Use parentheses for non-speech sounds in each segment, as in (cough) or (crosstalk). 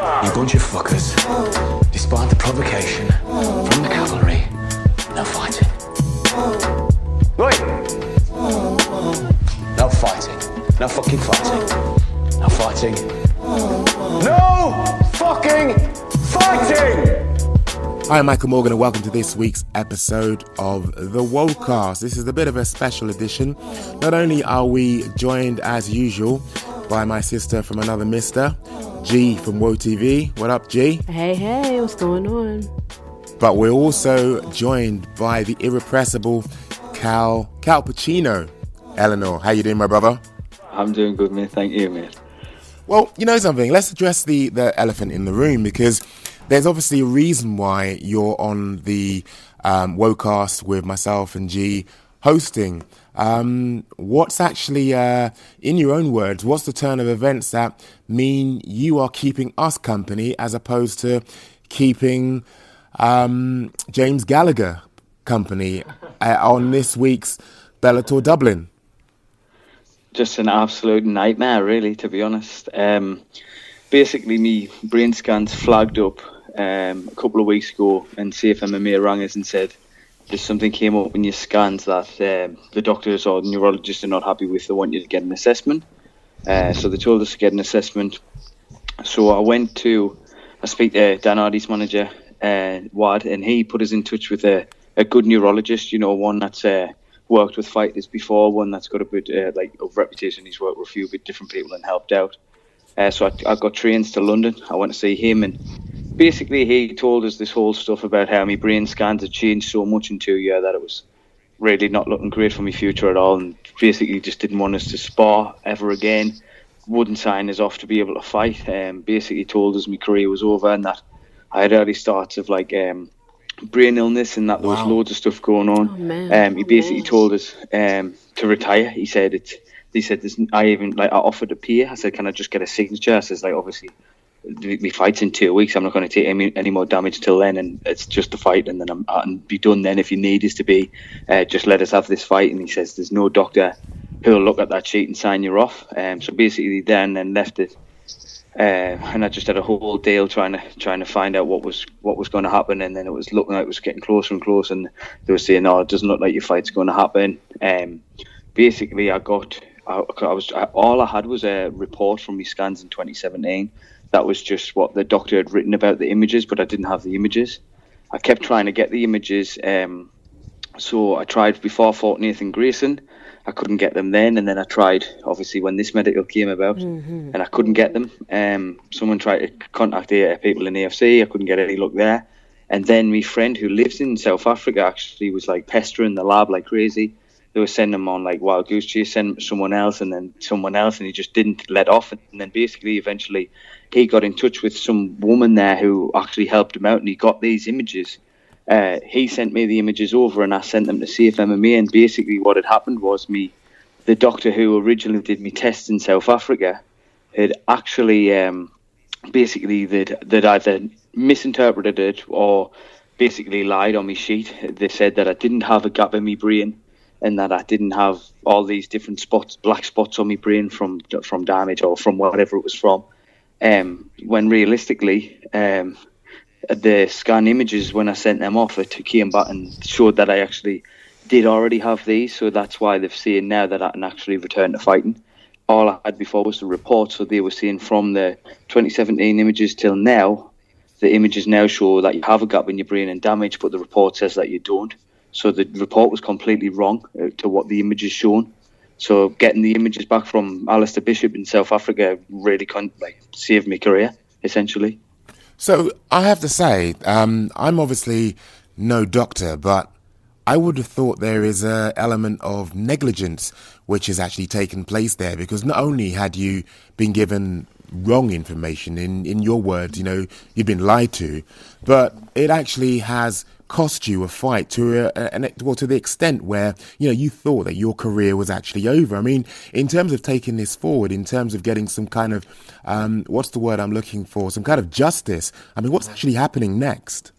You bunch of fuckers. Despite the provocation from the cavalry, no fighting. Wait! No fighting. No fucking fighting. No fighting. No fucking fighting! Hi, I'm Michael Morgan, and welcome to this week's episode of the Woldcast. This is a bit of a special edition. Not only are we joined as usual by my sister from another mister, G from Woe TV. What up, G? Hey, hey, what's going on? But we're also joined by the irrepressible Cal Cal Pacino. Ellenor, how you doing, my brother? I'm doing good, mate. Thank you, mate. Well, you know something. Let's address the the elephant in the room because there's obviously a reason why you're on the um, Wocast with myself and G hosting. Um, what's actually, uh, in your own words, what's the turn of events that mean you are keeping us company as opposed to keeping um, James Gallagher company uh, on this week's Bellator Dublin? Just an absolute nightmare, really, to be honest. Um, basically, me brain scans flagged up um, a couple of weeks ago, and SAFE MMA rang us and said there's something came up in your scans that um, the doctors or the neurologists are not happy with. They want you to get an assessment. Uh, so they told us to get an assessment. So I went to, I speak to Dan Hardy's manager, uh, Wad, and he put us in touch with a, a good neurologist. You know, one that's uh, worked with fighters before, one that's got a bit uh, like of reputation. He's worked with a few bit different people and helped out. Uh, so I, I got trains to London. I went to see him, and basically he told us this whole stuff about how my brain scans had changed so much in two years that it was really not looking great for my future at all, and basically just didn't want us to spar ever again. Wouldn't sign us off to be able to fight. Um, basically told us my career was over and that I had early starts of like um, brain illness and that there was loads of stuff going on. Oh, man. Um, he Oh, basically man. told us um, to retire. He said it. He said this. I even like I offered to pay. I said, can I just get a signature? I says like obviously my fight's in two weeks. I'm not going to take any, any more damage till then, and it's just a fight, and then I'm can be done. Then, if you need us to be, uh, just let us have this fight. And he says there's no doctor who'll look at that sheet and sign you off. Um, so basically, then and left it, uh, and I just had a whole deal trying to trying to find out what was what was going to happen, and then it was looking like it was getting closer and closer, and they were saying, "No, it doesn't look like your fight's going to happen." Um, basically, I got. I, I was I, all I had was a report from my scans in 2017 that was just what the doctor had written about the images, but I didn't have the images. I kept trying to get the images. Um, so I tried before I fought Nathan Greyson. I couldn't get them then, and then I tried obviously when this medical came about, and I couldn't get them. Um, someone tried to contact the people in AFC. I couldn't get any luck there. And then my friend who lives in South Africa actually was like pestering the lab like crazy. They were sending him on like wild goose chase, send someone else, and then someone else, and he just didn't let off. And then basically, eventually, he got in touch with some woman there who actually helped him out, and he got these images. Uh, he sent me the images over, and I sent them to SAFE MMA. And basically, what had happened was me, the doctor who originally did me tests in South Africa, had actually um, basically they'd, they'd either misinterpreted it or basically lied on my sheet. They said that I didn't have a gap in my brain and that I didn't have all these different spots, black spots on my brain from from damage or from whatever it was from. Um, when realistically, um, the scan images when I sent them off, it came back and showed that I actually did already have these. So that's why they've seen now that I can actually return to fighting. All I had before was the report, so they were seeing from the 2017 images till now, the images now show that you have a gap in your brain and damage, but the report says that you don't. So the report was completely wrong uh, to what the images shown. So getting the images back from Alistair Bishop in South Africa really con- like saved my career, essentially. So I have to say, um, I'm obviously no doctor, but I would have thought there is a element of negligence which has actually taken place there because not only had you been given wrong information in, in your words, you know, you've been lied to, but it actually has cost you a fight to a, well to the extent where you know you thought that your career was actually over. I mean, in terms of taking this forward, in terms of getting some kind of um, what's the word I'm looking for, some kind of justice. I mean, what's actually happening next?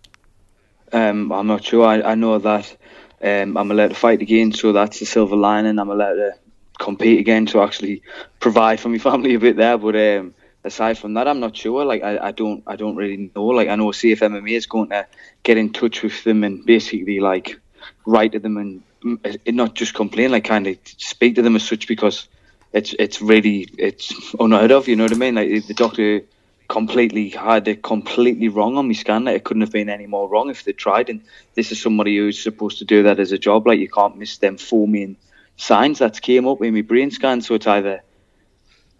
Um, I'm not sure. I, I know that um, I'm allowed to fight again, so that's the silver lining. I'm allowed to compete again to actually provide for my (laughs) family a bit there. But um, aside from that, I'm not sure. Like I, I don't I don't really know. Like I know SAFE MMA is going to get in touch with them and basically like write to them and mm, not just complain, like kind of speak to them as such because it's it's really it's unheard of. You know what I mean? Like the doctor completely had it completely wrong on me scan. Like it couldn't have been any more wrong if they tried. And this is somebody who's supposed to do that as a job. Like you can't miss them foaming signs that came up in my brain scan. So it's either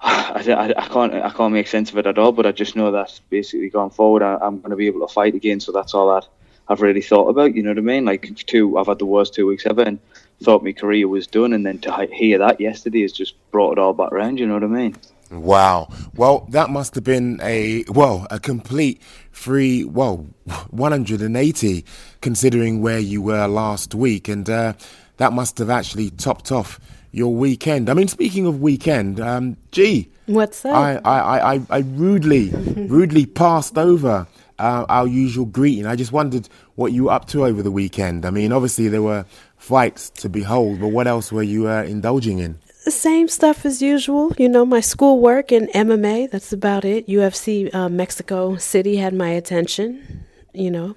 (sighs) I, I, I, can't I can't make sense of it at all. But I just know that basically going forward, I, am going to be able to fight again. So that's all that I've really thought about. You know what I mean? Like two, I've had the worst two weeks ever, and thought my career was done. And then to hear that yesterday has just brought it all back around. You know what I mean? Wow. Well, that must have been a well, a complete free well, (laughs) 180 considering where you were last week and uh, that must have actually topped off your weekend. I mean, speaking of weekend, um, gee, what's that? I, I, I, I rudely, (laughs) rudely passed over uh, our usual greeting. I just wondered what you were up to over the weekend. I mean, obviously there were fights to behold, but what else were you uh, indulging in? The same stuff as usual. You know, my schoolwork and MMA. That's about it. UFC uh, Mexico City had my attention. You know,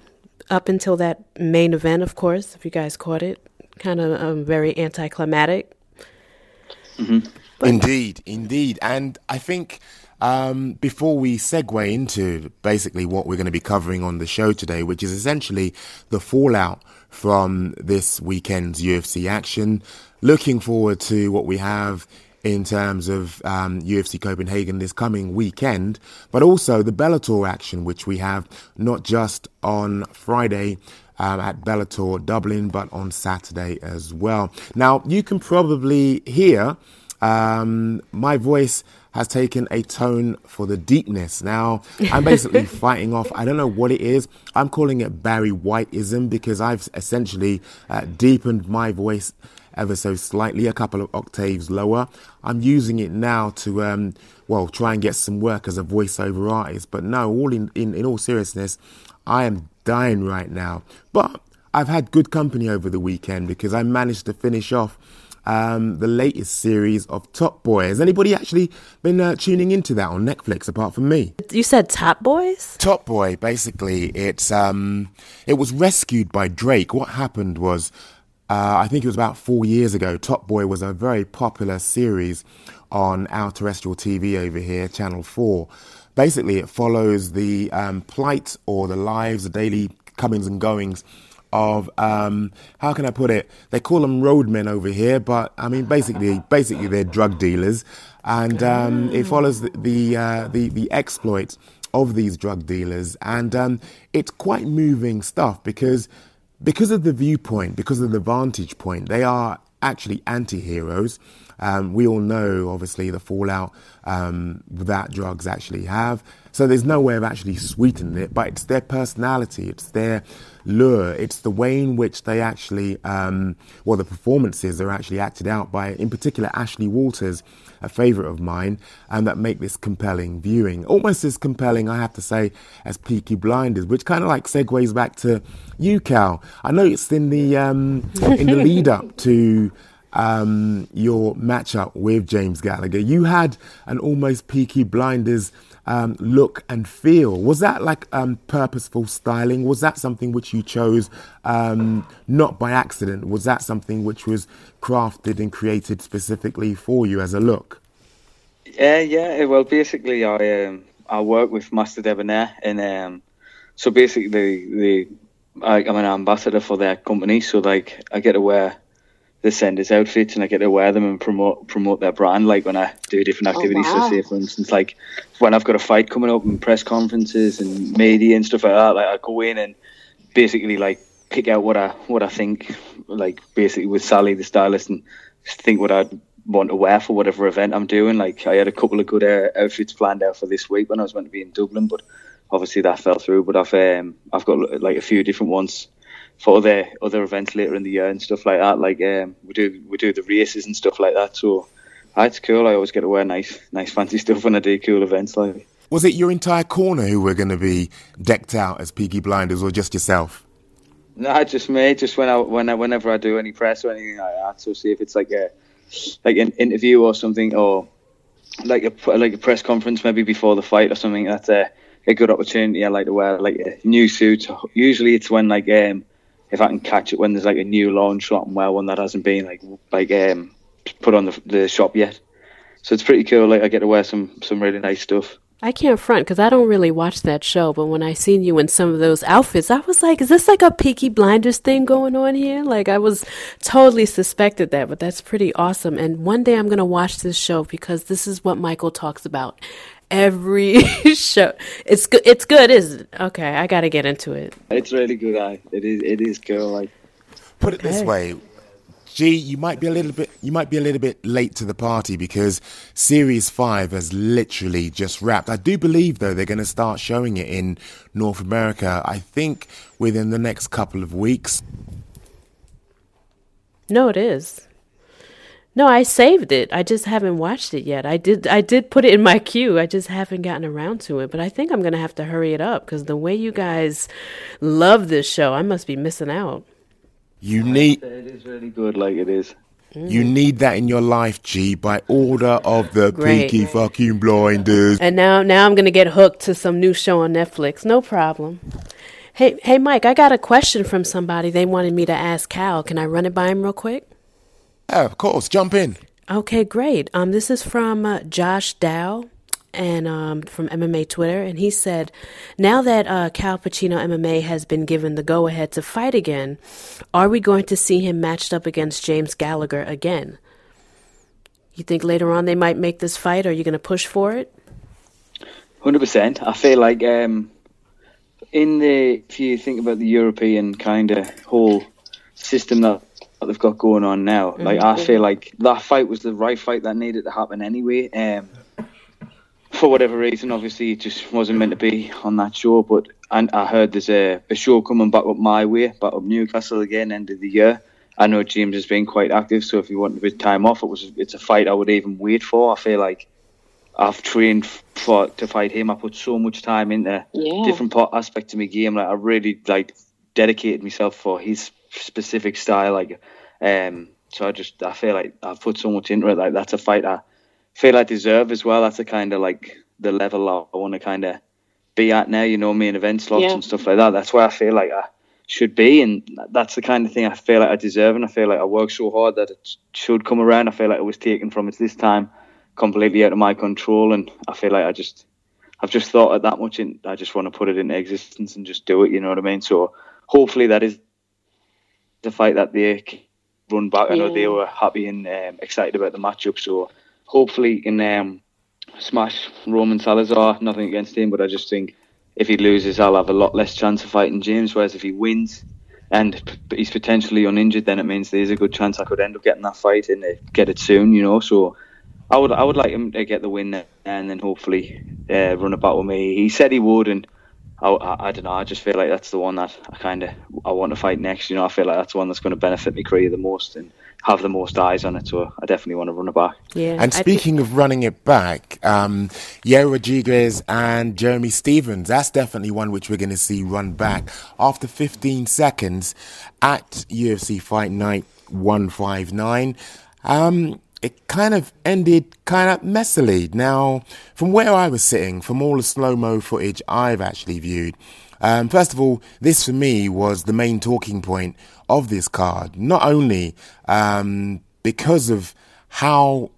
up until that main event, of course. If you guys caught it, kind of um, very anticlimactic. Mm-hmm. Indeed, indeed. And I think um, before we segue into basically what we're going to be covering on the show today, which is essentially the fallout from this weekend's UFC action, looking forward to what we have in terms of um, UFC Copenhagen this coming weekend, but also the Bellator action, which we have not just on Friday um, at Bellator Dublin, but on Saturday as well. Now, you can probably hear um, my voice has taken a tone for the deepness. Now, I'm (laughs) basically fighting off, I don't know what it is. I'm calling it Barry Whiteism because I've essentially uh, deepened my voice ever so slightly, a couple of octaves lower. I'm using it now to, um, well, try and get some work as a voiceover artist. But no, all in, in, in all seriousness, I am dying right now. But I've had good company over the weekend because I managed to finish off um, the latest series of Top Boy. Has anybody actually been uh, tuning into that on Netflix apart from me? You said Top Boys? Top Boy, basically, it's um, it was rescued by Drake. What happened was, uh, I think it was about four years ago. Top Boy was a very popular series on our terrestrial TV over here, Channel Four. Basically, it follows the um, plight or the lives, the daily comings and goings of um, how can I put it? They call them roadmen over here, but I mean basically, basically they're drug dealers, and um, it follows the the, uh, the, the exploits of these drug dealers, and um, it's quite moving stuff because because of the viewpoint, because of the vantage point, they are actually anti-heroes. Um, we all know, obviously, the fallout um, that drugs actually have. So there's no way of actually sweetening it, but it's their personality, it's their lure, it's the way in which they actually, um, well, the performances are actually acted out by, in particular, Ashley Walters, a favourite of mine, and that make this compelling viewing. Almost as compelling, I have to say, as Peaky Blinders, which kind of like segues back to you, Cal. I know it's in the um, in the lead up to um, your matchup with James Gallagher. You had an almost Peaky Blinders um, look and feel. Was that like um, purposeful styling? Was that something which you chose um, not by accident? Was that something which was crafted and created specifically for you as a look? Yeah, yeah. Well, basically, I um, I work with Master Debonair, and um, so basically, the, the I, I'm an ambassador for their company. So like, I get to wear they send us outfits and I get to wear them and promote promote their brand. Like when I do different oh, activities, oh, wow. so say for instance, like when I've got a fight coming up and press conferences and media and stuff like that, like I go in and basically like pick out what I what I think, like basically with Sally the stylist and think what I'd want to wear for whatever event I'm doing. Like I had a couple of good uh, outfits planned out for this week when I was meant to be in Dublin, but obviously that fell through. But I've um, I've got like a few different ones for other other events later in the year and stuff like that. Like um, we do we do the races and stuff like that. So uh, it's cool. I always get to wear nice nice fancy (laughs) stuff when I do cool events like. Was it your entire corner who were going to be decked out as Peaky Blinders, or just yourself? No, just me. Just when I when I, whenever I do any press or anything like that. So see if it's like a like an interview or something, or like a like a press conference maybe before the fight or something. That's a, a good opportunity. I like to wear like a new suit. Usually it's when like um if I can catch it when there's like a new launch well one that hasn't been like like um put on the the shop yet. So it's pretty cool. Like I get to wear some some really nice stuff. I can't front because I don't really watch that show, but when I seen you in some of those outfits, I was like, is this like a Peaky Blinders thing going on here? Like, I was totally suspected that, but that's pretty awesome. And one day I'm going to watch this show because this is what Michael talks about every (laughs) show. It's good. It's good, isn't it? Okay, I got to get into it. It's really good. I it is it is good. Like Put it this Okay. way. G, you might be a little bit you might be a little bit late to the party because series 5 has literally just wrapped. I do believe though they're going to start showing it in North America I think within the next couple of weeks. No, it is. No, I saved it. I just haven't watched it yet. I did. I did put it in my queue. I just haven't gotten around to it. But I think I'm gonna have to hurry it up because the way you guys love this show, I must be missing out. You need it is really good. Like it is. you mm. need that in your life, G, by order of the Great. Peaky fucking blinders. And now, now I'm gonna get hooked to some new show on Netflix. No problem. Hey, hey, Mike, I got a question from somebody. They wanted me to ask Cal. Can I run it by him real quick? Yeah, of course, jump in. Okay, great. Um, this is from uh, Josh Dow and um, from MMA Twitter, and he said, "Now that uh, Cal Pacino MMA has been given the go-ahead to fight again, are we going to see him matched up against James Gallagher again? You think later on they might make this fight? Are you going to push for it? Hundred percent. I feel like um, in the if you think about the European kind of whole system that, that they've got going on now, like I feel like that fight was the right fight that needed to happen anyway. Um, for whatever reason, obviously it just wasn't meant to be on that show. But and I heard there's a, a show coming back up my way, back up Newcastle again, end of the year. I know James has been quite active, so if he wanted a bit of time off, it was it's a fight I would even wait for. I feel like I've trained for to fight him. I put so much time into Yeah. different part, aspects of my game. Like I really like dedicated myself for his specific style. Like, um, so I just I feel like I've put so much into it. Like that's a fight I feel I deserve as well. That's a kind of like the level I want to kind of be at now. You know, main event slots Yeah. and stuff like that. That's where I feel like I should be, and that's the kind of thing I feel like I deserve. And I feel like I work so hard that it should come around. I feel like it was taken from us this time, completely out of my control, and I feel like I just I've just thought it that much, and I just want to put it into existence and just do it. You know what I mean? So hopefully that is the fight that they run back. I know they were happy and um, excited about the matchup, so hopefully can um, smash Roman Salazar. Nothing against him, but I just think if he loses, I'll have a lot less chance of fighting James. Whereas if he wins and p- he's potentially uninjured, then it means there's a good chance I could end up getting that fight and uh, get it soon. You know, so. I would, I would like him to get the win and then hopefully uh, run about with me. He said he would, and I, I, I don't know. I just feel like that's the one that I kind of I want to fight next. You know, I feel like that's the one that's going to benefit me career the most and have the most eyes on it. So I definitely want to run it back. Yeah. And I thi- speaking of running it back, um, Yair Rodriguez and Jeremy Stephens, that's definitely one which we're going to see run back after 15 seconds at UFC Fight Night 159. Um, it kind of ended kind of messily. Now, from where I was sitting, from all the slow mo footage I've actually viewed, um, first of all, this for me was the main talking point of this card. Not only um, because of how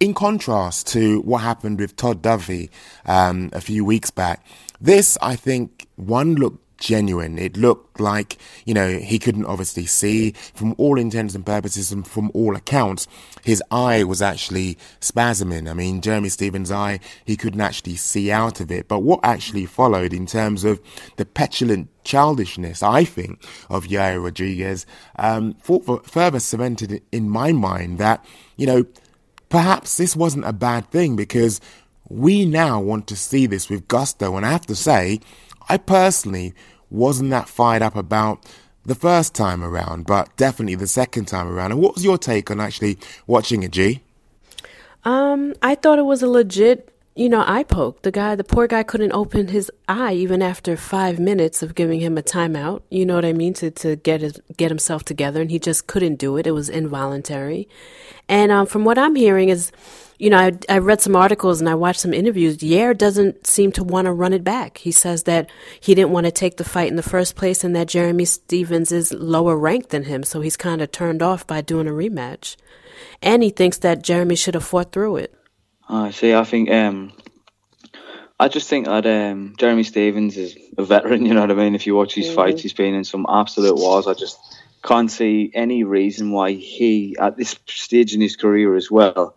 in contrast to what happened with Todd Duffee um, a few weeks back, this, I think, one looked genuine. It looked like, you know, he couldn't obviously see from all intents and purposes and from all accounts, his eye was actually spasming. I mean, Jeremy Stephens' eye, he couldn't actually see out of it. But what actually followed in terms of the petulant childishness, I think, of Yair Rodriguez, um, further cemented in my mind that, you know, perhaps this wasn't a bad thing because we now want to see this with gusto. And I have to say, I personally wasn't that fired up about the first time around, but definitely the second time around. And what was your take on actually watching it, G? Um, I thought it was a legit, you know, eye poke. The guy, the poor guy couldn't open his eye even after five minutes of giving him a timeout. You know what I mean? To to get his, get himself together, and he just couldn't do it. It was involuntary. And um, from what I'm hearing is, you know, I, I read some articles and I watched some interviews. Yair doesn't seem to want to run it back. He says that he didn't want to take the fight in the first place and that Jeremy Stephens is lower ranked than him, so he's kind of turned off by doing a rematch. And he thinks that Jeremy should have fought through it. I see. I think um, I just think that um, Jeremy Stephens is a veteran. (laughs) You know what I mean? If you watch his mm-hmm. fights, he's been in some absolute wars. I just can't see any reason why he, at this stage in his career as well,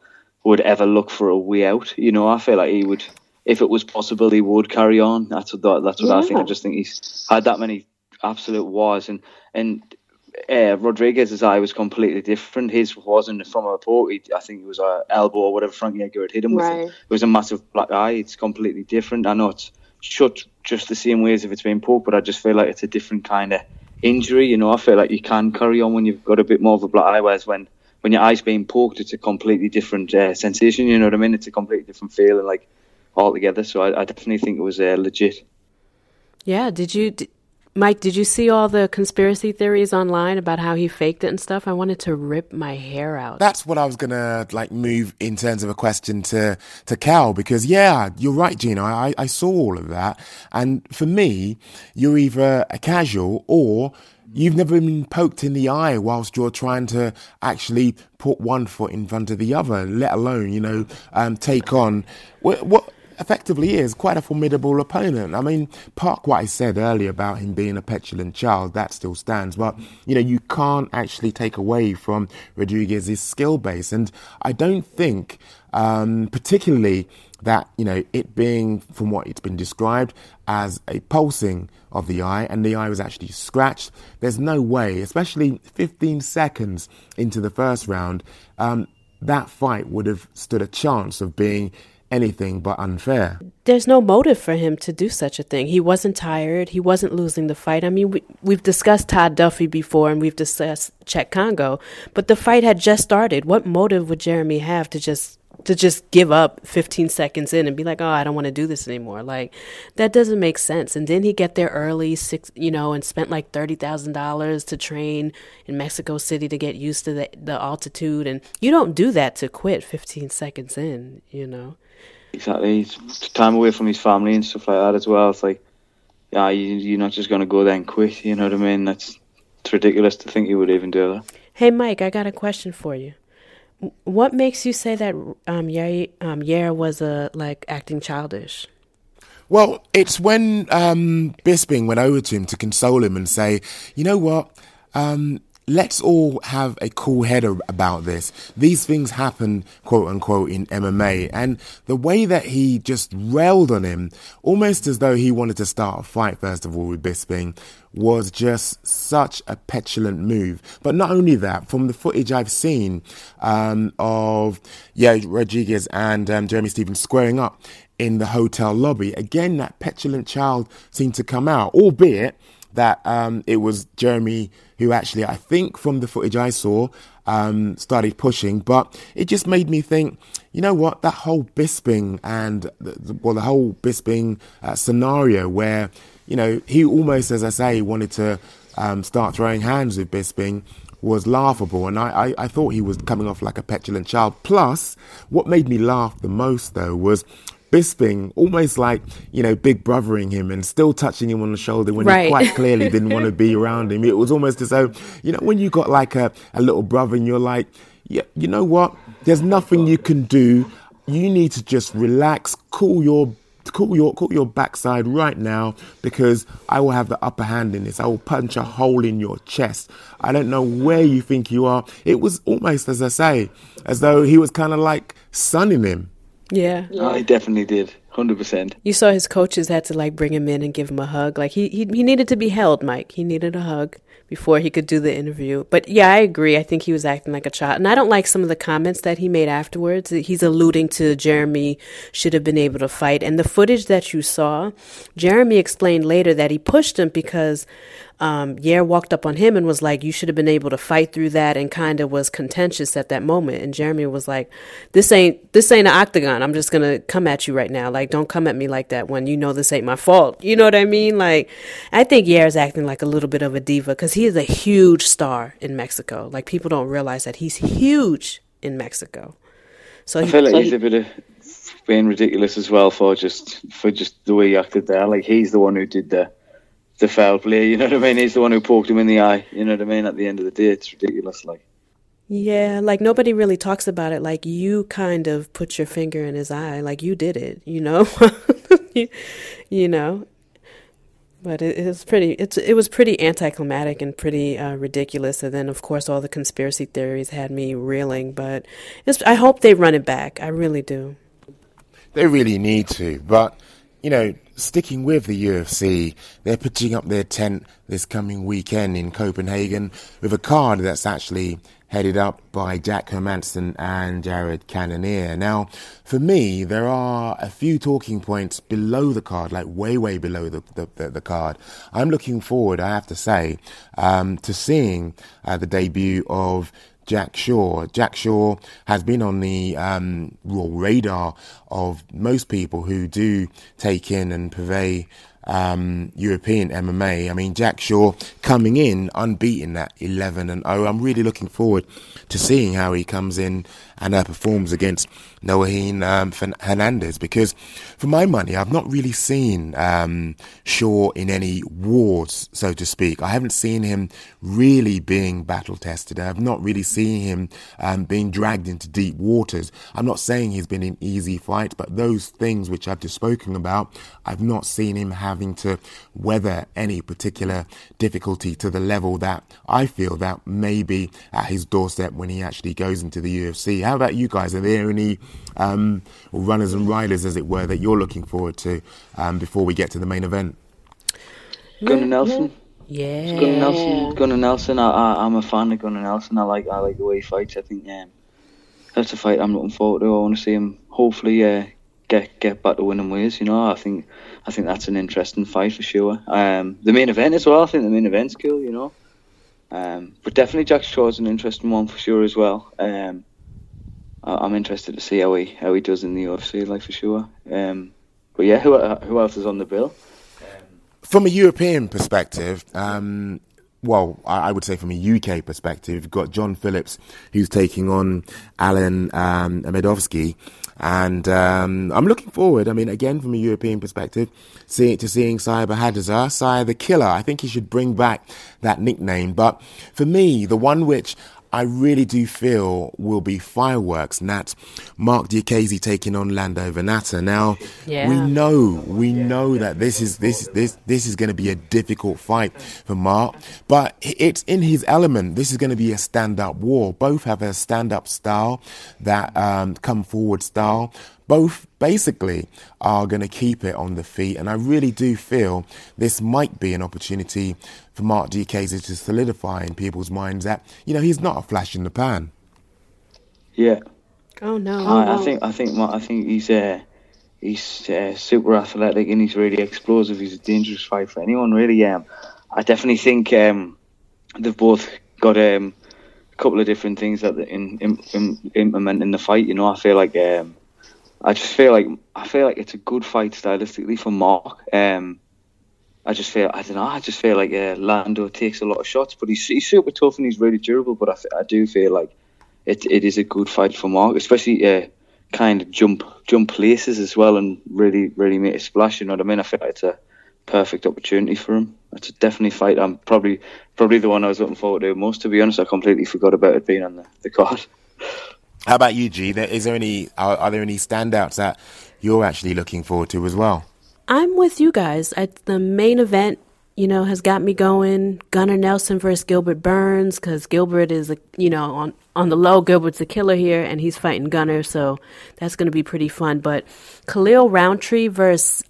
would ever look for a way out. You know, I feel like he would, if it was possible, he would carry on. That's what that's what yeah. I think. I just think he's had that many absolute wars, and and uh, Rodriguez's eye was completely different. His wasn't from a port. I think it was a elbow or whatever Frankie Edgar had hit him right. with. It. it was a massive black eye. It's completely different. I know it's shut just the same way as if it's been poked, but I just feel like it's a different kind of injury. You know, I feel like you can carry on when you've got a bit more of a black eye, whereas when when your eye's being poked, it's a completely different uh, sensation. You know what I mean? It's a completely different feeling, like altogether. So I, I definitely think it was uh, legit. Yeah. Did you, did, Mike? Did you see all the conspiracy theories online about how he faked it and stuff? I wanted to rip my hair out. That's what I was gonna like move in terms of a question to to Cal because yeah, you're right, Gina. I I saw all of that, and for me, you're either a casual or You've never been poked in the eye whilst you're trying to actually put one foot in front of the other, let alone, you know, um, take on what, what effectively is quite a formidable opponent. I mean, park what I said earlier about him being a petulant child, that still stands. But, you know, you can't actually take away from Rodriguez's skill base. And I don't think, um, particularly, that you know it being from what it's been described as a pulsing of the eye and the eye was actually scratched. There's no way especially 15 seconds into the first round um, that fight would have stood a chance of being anything but unfair. There's no motive for him to do such a thing. He wasn't tired. He wasn't losing the fight. I mean we, we've discussed todd duffee before and we've discussed cheick Kongo, but the fight had just started. What motive would jeremy have to just to just give up 15 seconds in and be like, "Oh, I don't want to do this anymore." Like that doesn't make sense. And then he get there early, six, you know, and spent like thirty thousand dollars to train in Mexico City to get used to the the altitude. And you don't do that to quit 15 seconds in, you know. Exactly, time away from his family and stuff like that as well. It's like, yeah, you, you're not just gonna go there and quit. You know what I mean? That's it's ridiculous to think he would even do that. Hey, Mike, I got a question for you what makes you say that um, Yair, um, Yair was a like acting childish? Well, it's when um, Bisping went over to him to console him and say, "You know what? Um, let's all have a cool head about this. These things happen, quote unquote, in MMA. And the way that he just railed on him, almost as though he wanted to start a fight, first of all, with Bisping, was just such a petulant move. But not only that, from the footage I've seen um, of Yair Rodriguez and um, Jeremy Stephens squaring up in the hotel lobby, again that petulant child seemed to come out, albeit that um, it was Jeremy who actually, I think from the footage I saw, um, started pushing. But it just made me think, you know what, that whole Bisping and, the, well, the whole Bisping uh, scenario where, you know, he almost, as I say, wanted to um, start throwing hands with Bisping was laughable. And I, I, I thought he was coming off like a petulant child. Plus, what made me laugh the most, though, was Bisping, almost like, you know, big brothering him and still touching him on the shoulder when right. he quite clearly didn't want to be (laughs) around him. It was almost as though, you know, when you got like a, a little brother and you're like, yeah, you know what? There's nothing you can do. You need to just relax, cool your cool your cool your backside right now because I will have the upper hand in this. I will punch a hole in your chest. I don't know where you think you are. It was almost as I say, as though he was kind of like sunning him. Yeah. Oh, he definitely did. 100%. You saw his coaches had to like bring him in and give him a hug. Like he, he he needed to be held, Mike. He needed a hug before he could do the interview. But yeah, I agree. I think he was acting like a child. And I don't like some of the comments that he made afterwards. He's alluding to Jeremy should have been able to fight. And the footage that you saw, Jeremy explained later that he pushed him because um, Yair walked up on him and was like, "You should have been able to fight through that," and kind of was contentious at that moment. And Jeremy was like, "This ain't this ain't an octagon. I'm just gonna come at you right now. Like, don't come at me like that when you know this ain't my fault. You know what I mean? Like, I think Yair's acting like a little bit of a diva because he is a huge star in Mexico. Like, people don't realize that he's huge in Mexico." So I he, feel like he's a bit of being ridiculous as well for just for just the way he acted there. Like he's the one who did the the foul play. You know what I mean? He's the one who poked him in the eye. You know what I mean? At the end of the day, it's ridiculous. Like yeah, like nobody really talks about it. Like you kind of put your finger in his eye, like you did it. You know, (laughs) you, you know. But it, it was pretty. It's it was pretty anticlimactic and pretty uh, ridiculous. And then, of course, all the conspiracy theories had me reeling. But it's, I hope they run it back. I really do. They really need to. But, you know, sticking with the UFC, they're pitching up their tent this coming weekend in Copenhagen with a card that's actually headed up by Jack Hermansson and Jared Cannonier. Now, for me, there are a few talking points below the card, like way, way below the, the, the, the card. I'm looking forward, I have to say, um, to seeing uh, the debut of Jack Shore. Jack Shore has been on the um, radar of most people who do take in and purvey um, European MMA. I mean, Jack Shore coming in unbeaten at 11 and 0. I'm really looking forward to seeing how he comes in and uh, performs against Nohelin um, Hernandez because, for my money, I've not really seen um, Shore in any wars, so to speak. I haven't seen him really being battle tested. I've not really seen him um, being dragged into deep waters. I'm not saying he's been in easy fights, but those things which I've just spoken about, I've not seen him having to weather any particular difficulty to the level that I feel that may be at his doorstep when he actually goes into the UFC. How about you guys? Are there any um, runners and riders, as it were, that you're looking forward to um, before we get to the main event? Gunnar Nelson. Yeah. Gunnar Nelson. Gunnar Nelson. I, I, I'm a fan of Gunnar Nelson. I like I like the way he fights. I think um, that's a fight I'm looking forward to. I want to see him hopefully uh, get get back to winning ways. You know, I think I think that's an interesting fight for sure. Um, the main event as well. I think the main event's cool. You know, um, but definitely Jack Shore's an interesting one for sure as well. Um, I'm interested to see how he how he does in the UFC, like for sure. Um, but yeah, who who else is on the bill? From a European perspective, um, well, I, would say from a UK perspective, you've got John Phillips who's taking on Alan um, Amedovski. And um, I'm looking forward, I mean, again, from a European perspective, see, to seeing Bahadurzada, Saia the Killer. I think he should bring back that nickname. But for me, the one which I really do feel will be fireworks. And that's Mark Diakiese taking on Lando Vannata. Now yeah. we know we know that this is this this this is going to be a difficult fight for Mark, but it's in his element. This is going to be a stand-up war. Both have a stand-up style, that um, come forward style both basically are going to keep it on the feet. And I really do feel this might be an opportunity for Mark Diakiese to solidify in people's minds that, you know, he's not a flash in the pan. Yeah. Oh no. I, I think I think I think he's uh, he's uh, super athletic and he's really explosive. He's a dangerous fight for anyone, really. Um, I definitely think um, they've both got um, a couple of different things that in, in, in, implement in the fight. You know, I feel like um, I just feel like I feel like it's a good fight stylistically for Mark. Um, I just feel I don't know. I just feel like uh, Lando takes a lot of shots, but he's, he's super tough and he's really durable. But I, I do feel like it it is a good fight for Mark, especially uh, kind of jump jump places as well and really really make a splash. You know what I mean? I feel like it's a perfect opportunity for him. It's a definitely fight. I'm probably probably the one I was looking forward to most. To be honest, I completely forgot about it being on the, the card. (laughs) How about you, G? Is there any are, are there any standouts that you're actually looking forward to as well? I'm with you guys. I, the main event, you know, has got me going. Gunnar Nelson versus Gilbert Burns because Gilbert is a, you know, on on the low. Gilbert's a killer here, and he's fighting Gunnar, so that's going to be pretty fun. But Khalil Rountree versus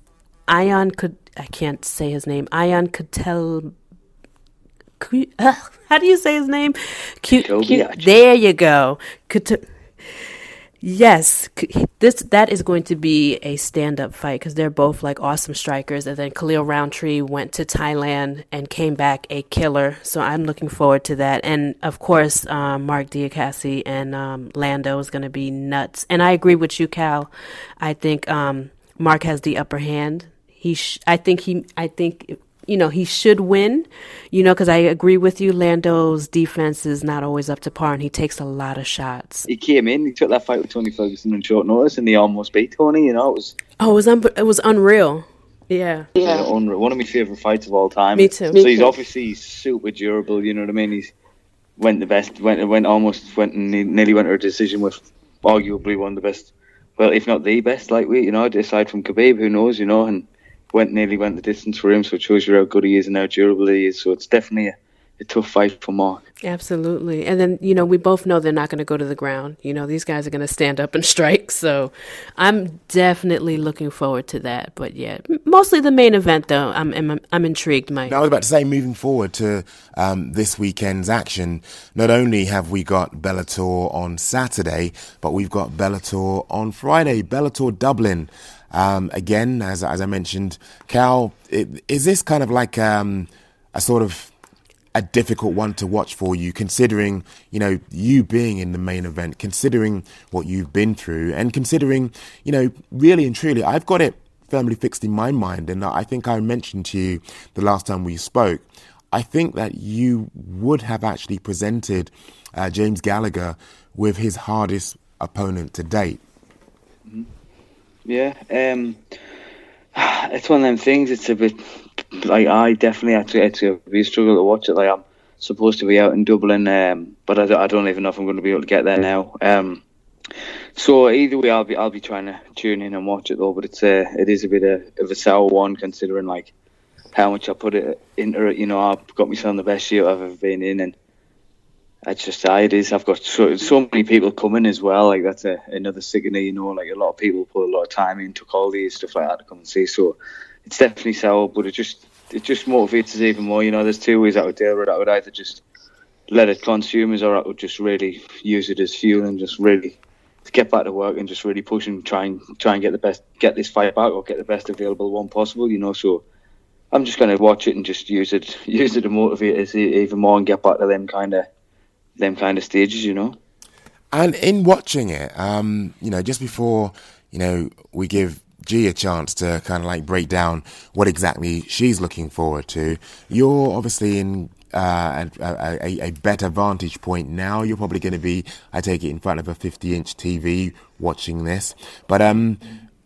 Ion could I can't say his name. Ion Katel. Uh, (laughs) how do you say his name? Q, Q, there you go. Kut- Yes, this that is going to be a stand-up fight because they're both like awesome strikers. And then Khalil Rountree went to Thailand and came back a killer. So I'm looking forward to that. And of course, um, Mark Diakiese and um, Lando is going to be nuts. And I agree with you, Cal. I think um, Mark has the upper hand. He, sh- I think he, I think you know, he should win, you know, because I agree with you. Lando's defense is not always up to par and he takes a lot of shots. He came in, he took that fight with Tony Ferguson on short notice and he almost beat Tony, you know. It was, oh, it was, un- it was unreal. Yeah. Yeah. One of my favourite fights of all time. Me too. So Me he's too. obviously super durable, you know what I mean? He's went the best, went went almost, went and nearly went to a decision with arguably one of the best, well, if not the best lightweight, you know, aside from Khabib, who knows, you know, and went nearly went the distance for him, so it shows you how good he is and how durable he is. So it's definitely a, a tough fight for Mark. Absolutely. And then, you know, we both know they're not going to go to the ground. You know, these guys are going to stand up and (laughs) strike. So I'm definitely looking forward to that. But yeah, mostly the main event, though. I'm, I'm, I'm intrigued, Mike. Now, I was about to say, moving forward to um, this weekend's action, not only have we got Bellator on Saturday, but we've got Bellator on Friday, Bellator Dublin. Um, again, as, as I mentioned, Cal, is this kind of like um, a sort of a difficult one to watch for you, considering you know you being in the main event, considering what you've been through, and considering you know really and truly, I've got it firmly fixed in my mind, and I think I mentioned to you the last time we spoke. I think that you would have actually presented uh, James Gallagher with his hardest opponent to date. Yeah, um, (sighs) it's one of them things. It's a bit like I definitely to, it's a struggle to watch it. Like I'm supposed to be out in Dublin, um, but I, I don't even know if I'm going to be able to get there now. Um, so either way, I'll be I'll be trying to tune in and watch it though. But it's a it is a bit of, of a sour one considering like how much I put it into it. You know, I've got myself the best shape I've ever been in, and it's just how it is. I've got so, so many people coming as well. Like that's a, another sickener. You know, like a lot of people put a lot of time in, took all these stuff like that to come and see. So it's definitely sour, but it just it just motivates us even more. You know, there's two ways I would deal with it. I would either just let it consume us, or I would just really use it as fuel and just really to get back to work and just really push and try and try and get the best, get this fight back or get the best available one possible. You know, so I'm just going to watch it and just use it, (laughs) use it to motivate us even more and get back to them kind of, them kind of stages. You know. And in watching it, um, you know, just before, you know, we give G a chance to kind of like break down what exactly she's looking forward to, you're obviously in uh, a, a, a better vantage point now. You're probably going to be, I take it, in front of a 50 inch TV watching this. But um,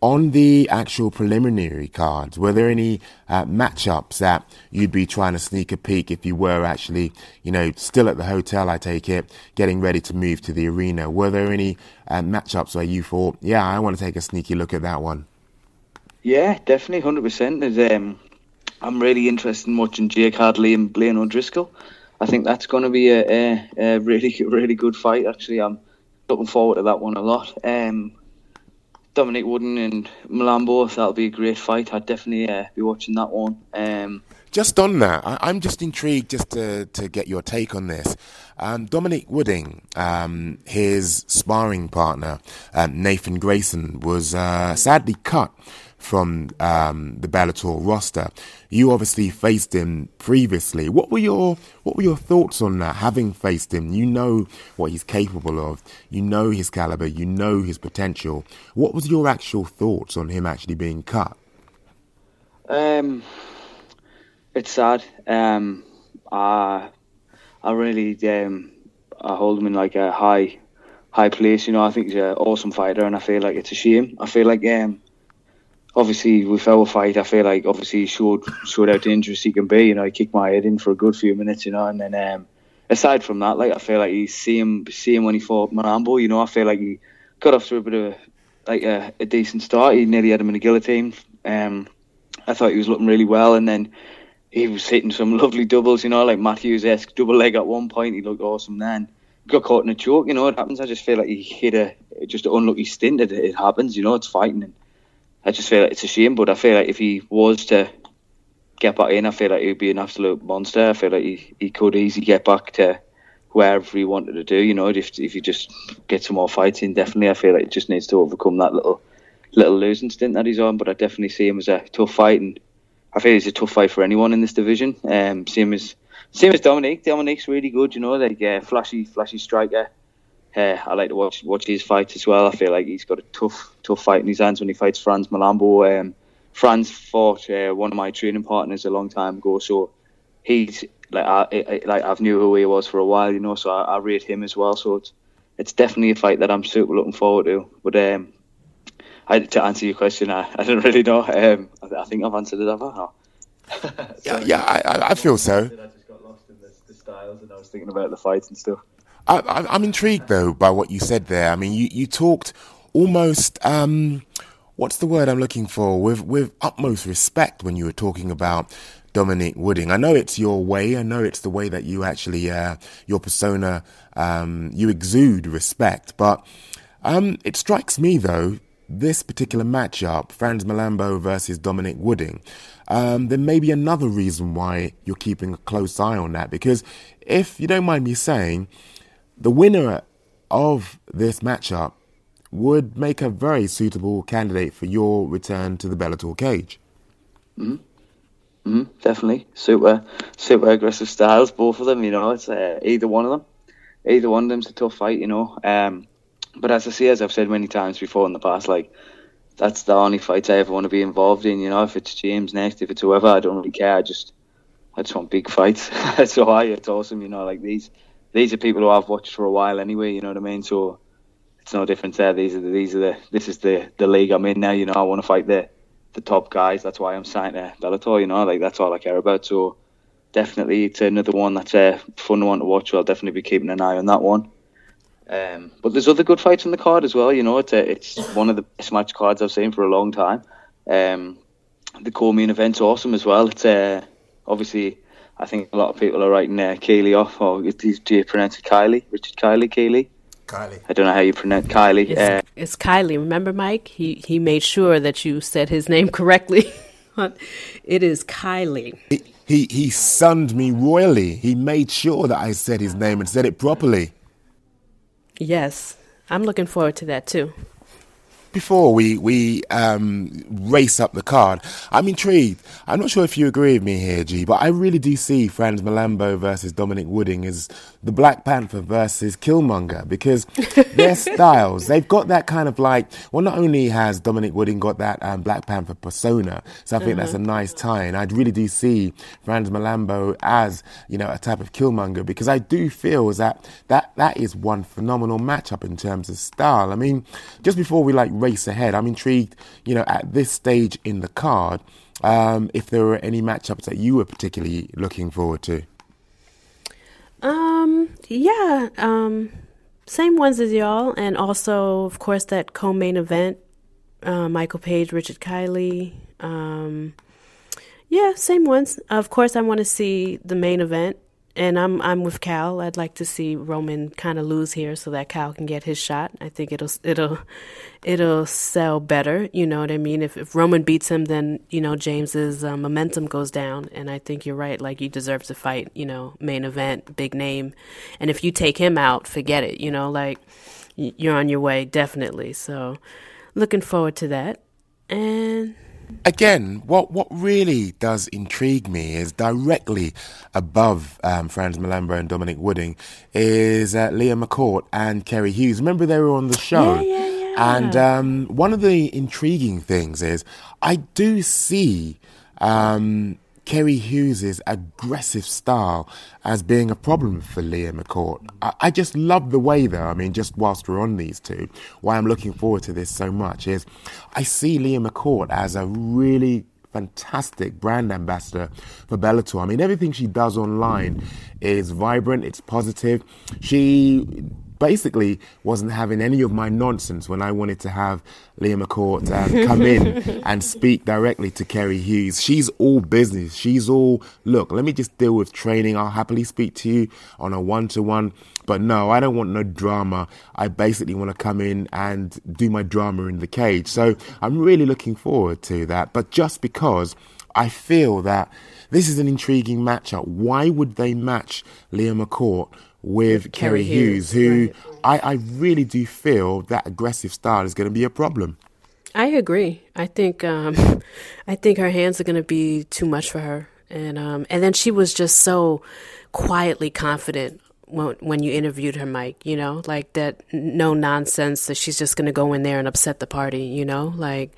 on the actual preliminary cards, were there any uh, matchups that you'd be trying to sneak a peek if you were actually, you know, still at the hotel, I take it, getting ready to move to the arena? Were there any uh, matchups where you thought, yeah, I want to take a sneaky look at that one? Yeah, definitely, hundred percent. Um, I'm really interested in watching Jake Hadley and Blaine O'Driscoll. I think that's going to be a, a, a really, (laughs) really good fight. Actually, I'm looking forward to that one a lot. Um, Dominic Wooding and Malambo, that'll be a great fight. I'd definitely uh, be watching that one. Um, Just on that, I, I'm just intrigued just to, to get your take on this. Um, Dominic Wooding, um, his sparring partner, um, Nathan Greyson, was uh, sadly cut from um, the Bellator roster. You obviously faced him previously. What were your What were your thoughts on that? Having faced him, you know what he's capable of. You know his caliber. You know his potential. What was your actual thoughts on him actually being cut? Um, it's sad. Um, I, I really, um, I hold him in like a high, high place. You know, I think he's an awesome fighter, and I feel like it's a shame. I feel like, um, obviously with our fight, I feel like obviously he showed showed how dangerous he can be. You know, he kicked my head in for a good few minutes. You know, and then um, aside from that, like I feel like he see him see him when he fought Marambo. You know, I feel like he got off to a bit of like a, a decent start. He nearly had him in a guillotine. Um, I thought he was looking really well, and then he was hitting some (laughs) lovely doubles. You know, like Matthews esque double leg at one point. He looked awesome then. Got caught in a choke. You know, it happens. I just feel like he hit a just an unlucky stint. It, it happens. You know, it's fighting, and I just feel like it's a shame. But I feel like if he was to get back in, I feel like he'd be an absolute monster. I feel like he, he could easily get back to wherever he wanted to do. You know, if if he just get some more fighting, definitely, I feel like he just needs to overcome that little little losing stint that he's on. But I definitely see him as a tough fight, and I feel he's a tough fight for anyone in this division. Um, same as same as Dominic. Dominic's really good. You know, like uh, flashy flashy striker. Uh, I like to watch watch his fights as well. I feel like he's got a tough tough fight in his hands when he fights Frans Mlambo. Um, Franz fought uh, one of my training partners a long time ago, so he's like I, I like I've knew who he was for a while, you know. So I, I rate him as well. So it's it's definitely a fight that I'm super looking forward to. But um, I, to answer your question, I, (laughs) I don't really know. Um, I, I think I've answered it. Have I? (laughs) yeah, yeah, I, I feel so. I just got lost in the, the styles, and I was thinking about the fights and stuff. I, I'm intrigued though by what you said there. I mean, you, you talked almost um, what's the word I'm looking for with with utmost respect when you were talking about Dominic Wooding. I know it's your way. I know it's the way that you actually uh, your persona um, you exude respect. But um, it strikes me though this particular matchup, Frans Mlambo versus Dominic Wooding, um, there may be another reason why you're keeping a close eye on that. Because if you don't mind me saying, the winner of this matchup would make a very suitable candidate for your return to the Bellator cage. Mm-hmm. Mm-hmm, definitely, super, super aggressive styles, both of them. You know, it's uh, either one of them. Either one of them's a tough fight. You know, um, but as I say, as I've said many times before in the past, like that's the only fights I ever want to be involved in. You know, if it's James next, if it's whoever, I don't really care. I just, I just want big fights. (laughs) so I, it's awesome. You know, like these, these are people who I've watched for a while anyway. You know what I mean? So it's no different there. These are the, these are the this is the the league I'm in now. You know, I want to fight the the top guys. That's why I'm signed to Bellator. You know, like that's all I care about. So definitely, it's another one that's a fun one to watch. I'll definitely be keeping an eye on that one. Um, but there's other good fights on the card as well. You know, it's a, it's one of the best match cards I've seen for a long time. Um, the co-main event's awesome as well. It's uh, obviously. I think a lot of people are writing uh, Kaylee off, or do you pronounce it Kylie? Richard Kylie, Kaylee? Kylie. I don't know how you pronounce Kylie. It's, Uh, it's Kylie. Remember, Mike? He he made sure that you said his name (laughs) correctly. (laughs) it is Kylie. He, he he sunned me royally. He made sure that I said his name and said it properly. Yes, I'm looking forward to that too. Before we we um, race up the card, I'm intrigued. I'm not sure if you agree with me here, G, but I really do see Frans Mlambo versus Dominic Wooding as the Black Panther versus Killmonger because (laughs) their styles, they've got that kind of like. Well, not only has Dominic Wooding got that um, Black Panther persona, so I think that's a nice tie, and I really do see Frans Mlambo as you know a type of Killmonger because I do feel that that that is one phenomenal matchup in terms of style. I mean, just before we like race ahead, I'm intrigued. You know, at this stage in the card, um, if there were any matchups that you were particularly looking forward to. Um, yeah, um, same ones as y'all, and also, of course, that co-main event, uh, Michael Page, Richard Kiley. Um, yeah, same ones. Of course, I want to see the main event, and I'm I'm with Cal. I'd like to see Roman kind of lose here so that Cal can get his shot. I think it'll it'll it'll sell better. You know what I mean? If if Roman beats him, then you know James's uh, momentum goes down, and I think you're right. Like he deserves to fight. You know, main event, big name, and if you take him out, forget it. You know, like you're on your way definitely. So, looking forward to that, and Again, what, what really does intrigue me is directly above um, Frans Mlambo and Dominic Wooding is uh, Leah McCourt and Kerry Hughes. Remember they were on the show? Yeah, yeah, yeah. And um, one of the intriguing things is I do see um, Kerry Hughes' aggressive style as being a problem for Leah McCourt. I, I just love the way, though, I mean, just whilst we're on these two, why I'm looking forward to this so much is I see Leah McCourt as a really fantastic brand ambassador for Bellator. I mean, everything she does online is vibrant, it's positive. She basically wasn't having any of my nonsense when I wanted to have Leah McCourt um, come in (laughs) and speak directly to Kerry Hughes. She's all business. She's all, look, let me just deal with training. I'll happily speak to you on a one to one. But no, I don't want no drama. I basically want to come in and do my drama in the cage. So I'm really looking forward to that. But just because I feel that this is an intriguing matchup, why would they match Leah McCourt with Kerry Hughes, who I, I really do feel that aggressive style is going to be a problem. I agree. I think um, (laughs) I think her hands are going to be too much for her, and um, and then she was just so quietly confident when when you interviewed her, Mike. You know, like that no nonsense that she's just going to go in there and upset the party. You know, like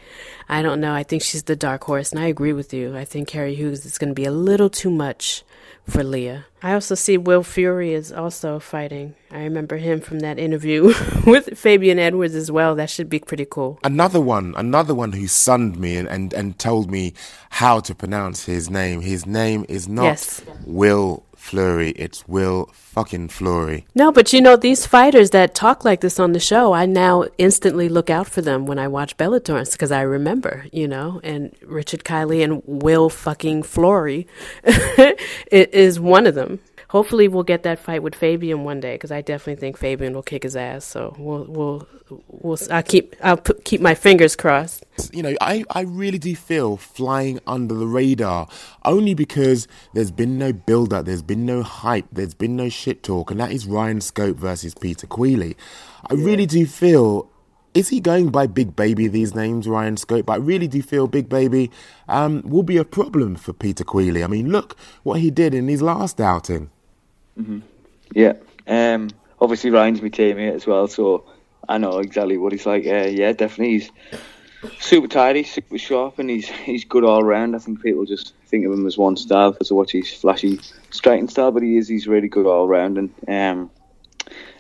I don't know. I think she's the dark horse, and I agree with you. I think Kerry Hughes is going to be a little too much for Leah. I also see Will Fury is also fighting. I remember him from that interview (laughs) with Fabian Edwards as well. That should be pretty cool. Another one, another one who sunned me and, and, and told me how to pronounce his name. His name is not Yes. Will Fleury, it's Will fucking Fleury. No, but you know, these fighters that talk like this on the show, I now instantly look out for them when I watch Bellator because I remember, you know, and Richard Kiley and Will fucking Fleury (laughs) is one of them. Hopefully, we'll get that fight with Fabian one day because I definitely think Fabian will kick his ass. So we'll, we'll, we'll. I'll keep, I'll put, keep my fingers crossed. You know, I, I really do feel flying under the radar only because there's been no build up, there's been no hype, there's been no shit talk, and that is Ryan Scope versus Peter Queally. I really do feel. Is he going by Big Baby these names, Ryan Scope? But I really do feel Big Baby um, will be a problem for Peter Queally. I mean, look what he did in his last outing. Yeah. Um, obviously, Ryan's my teammate as well, so I know exactly what he's like. Uh, yeah, definitely. He's super tidy, super sharp, and he's he's good all round. I think people just think of him as one style because of what his flashy striking style, but he is he's really good all round, and um,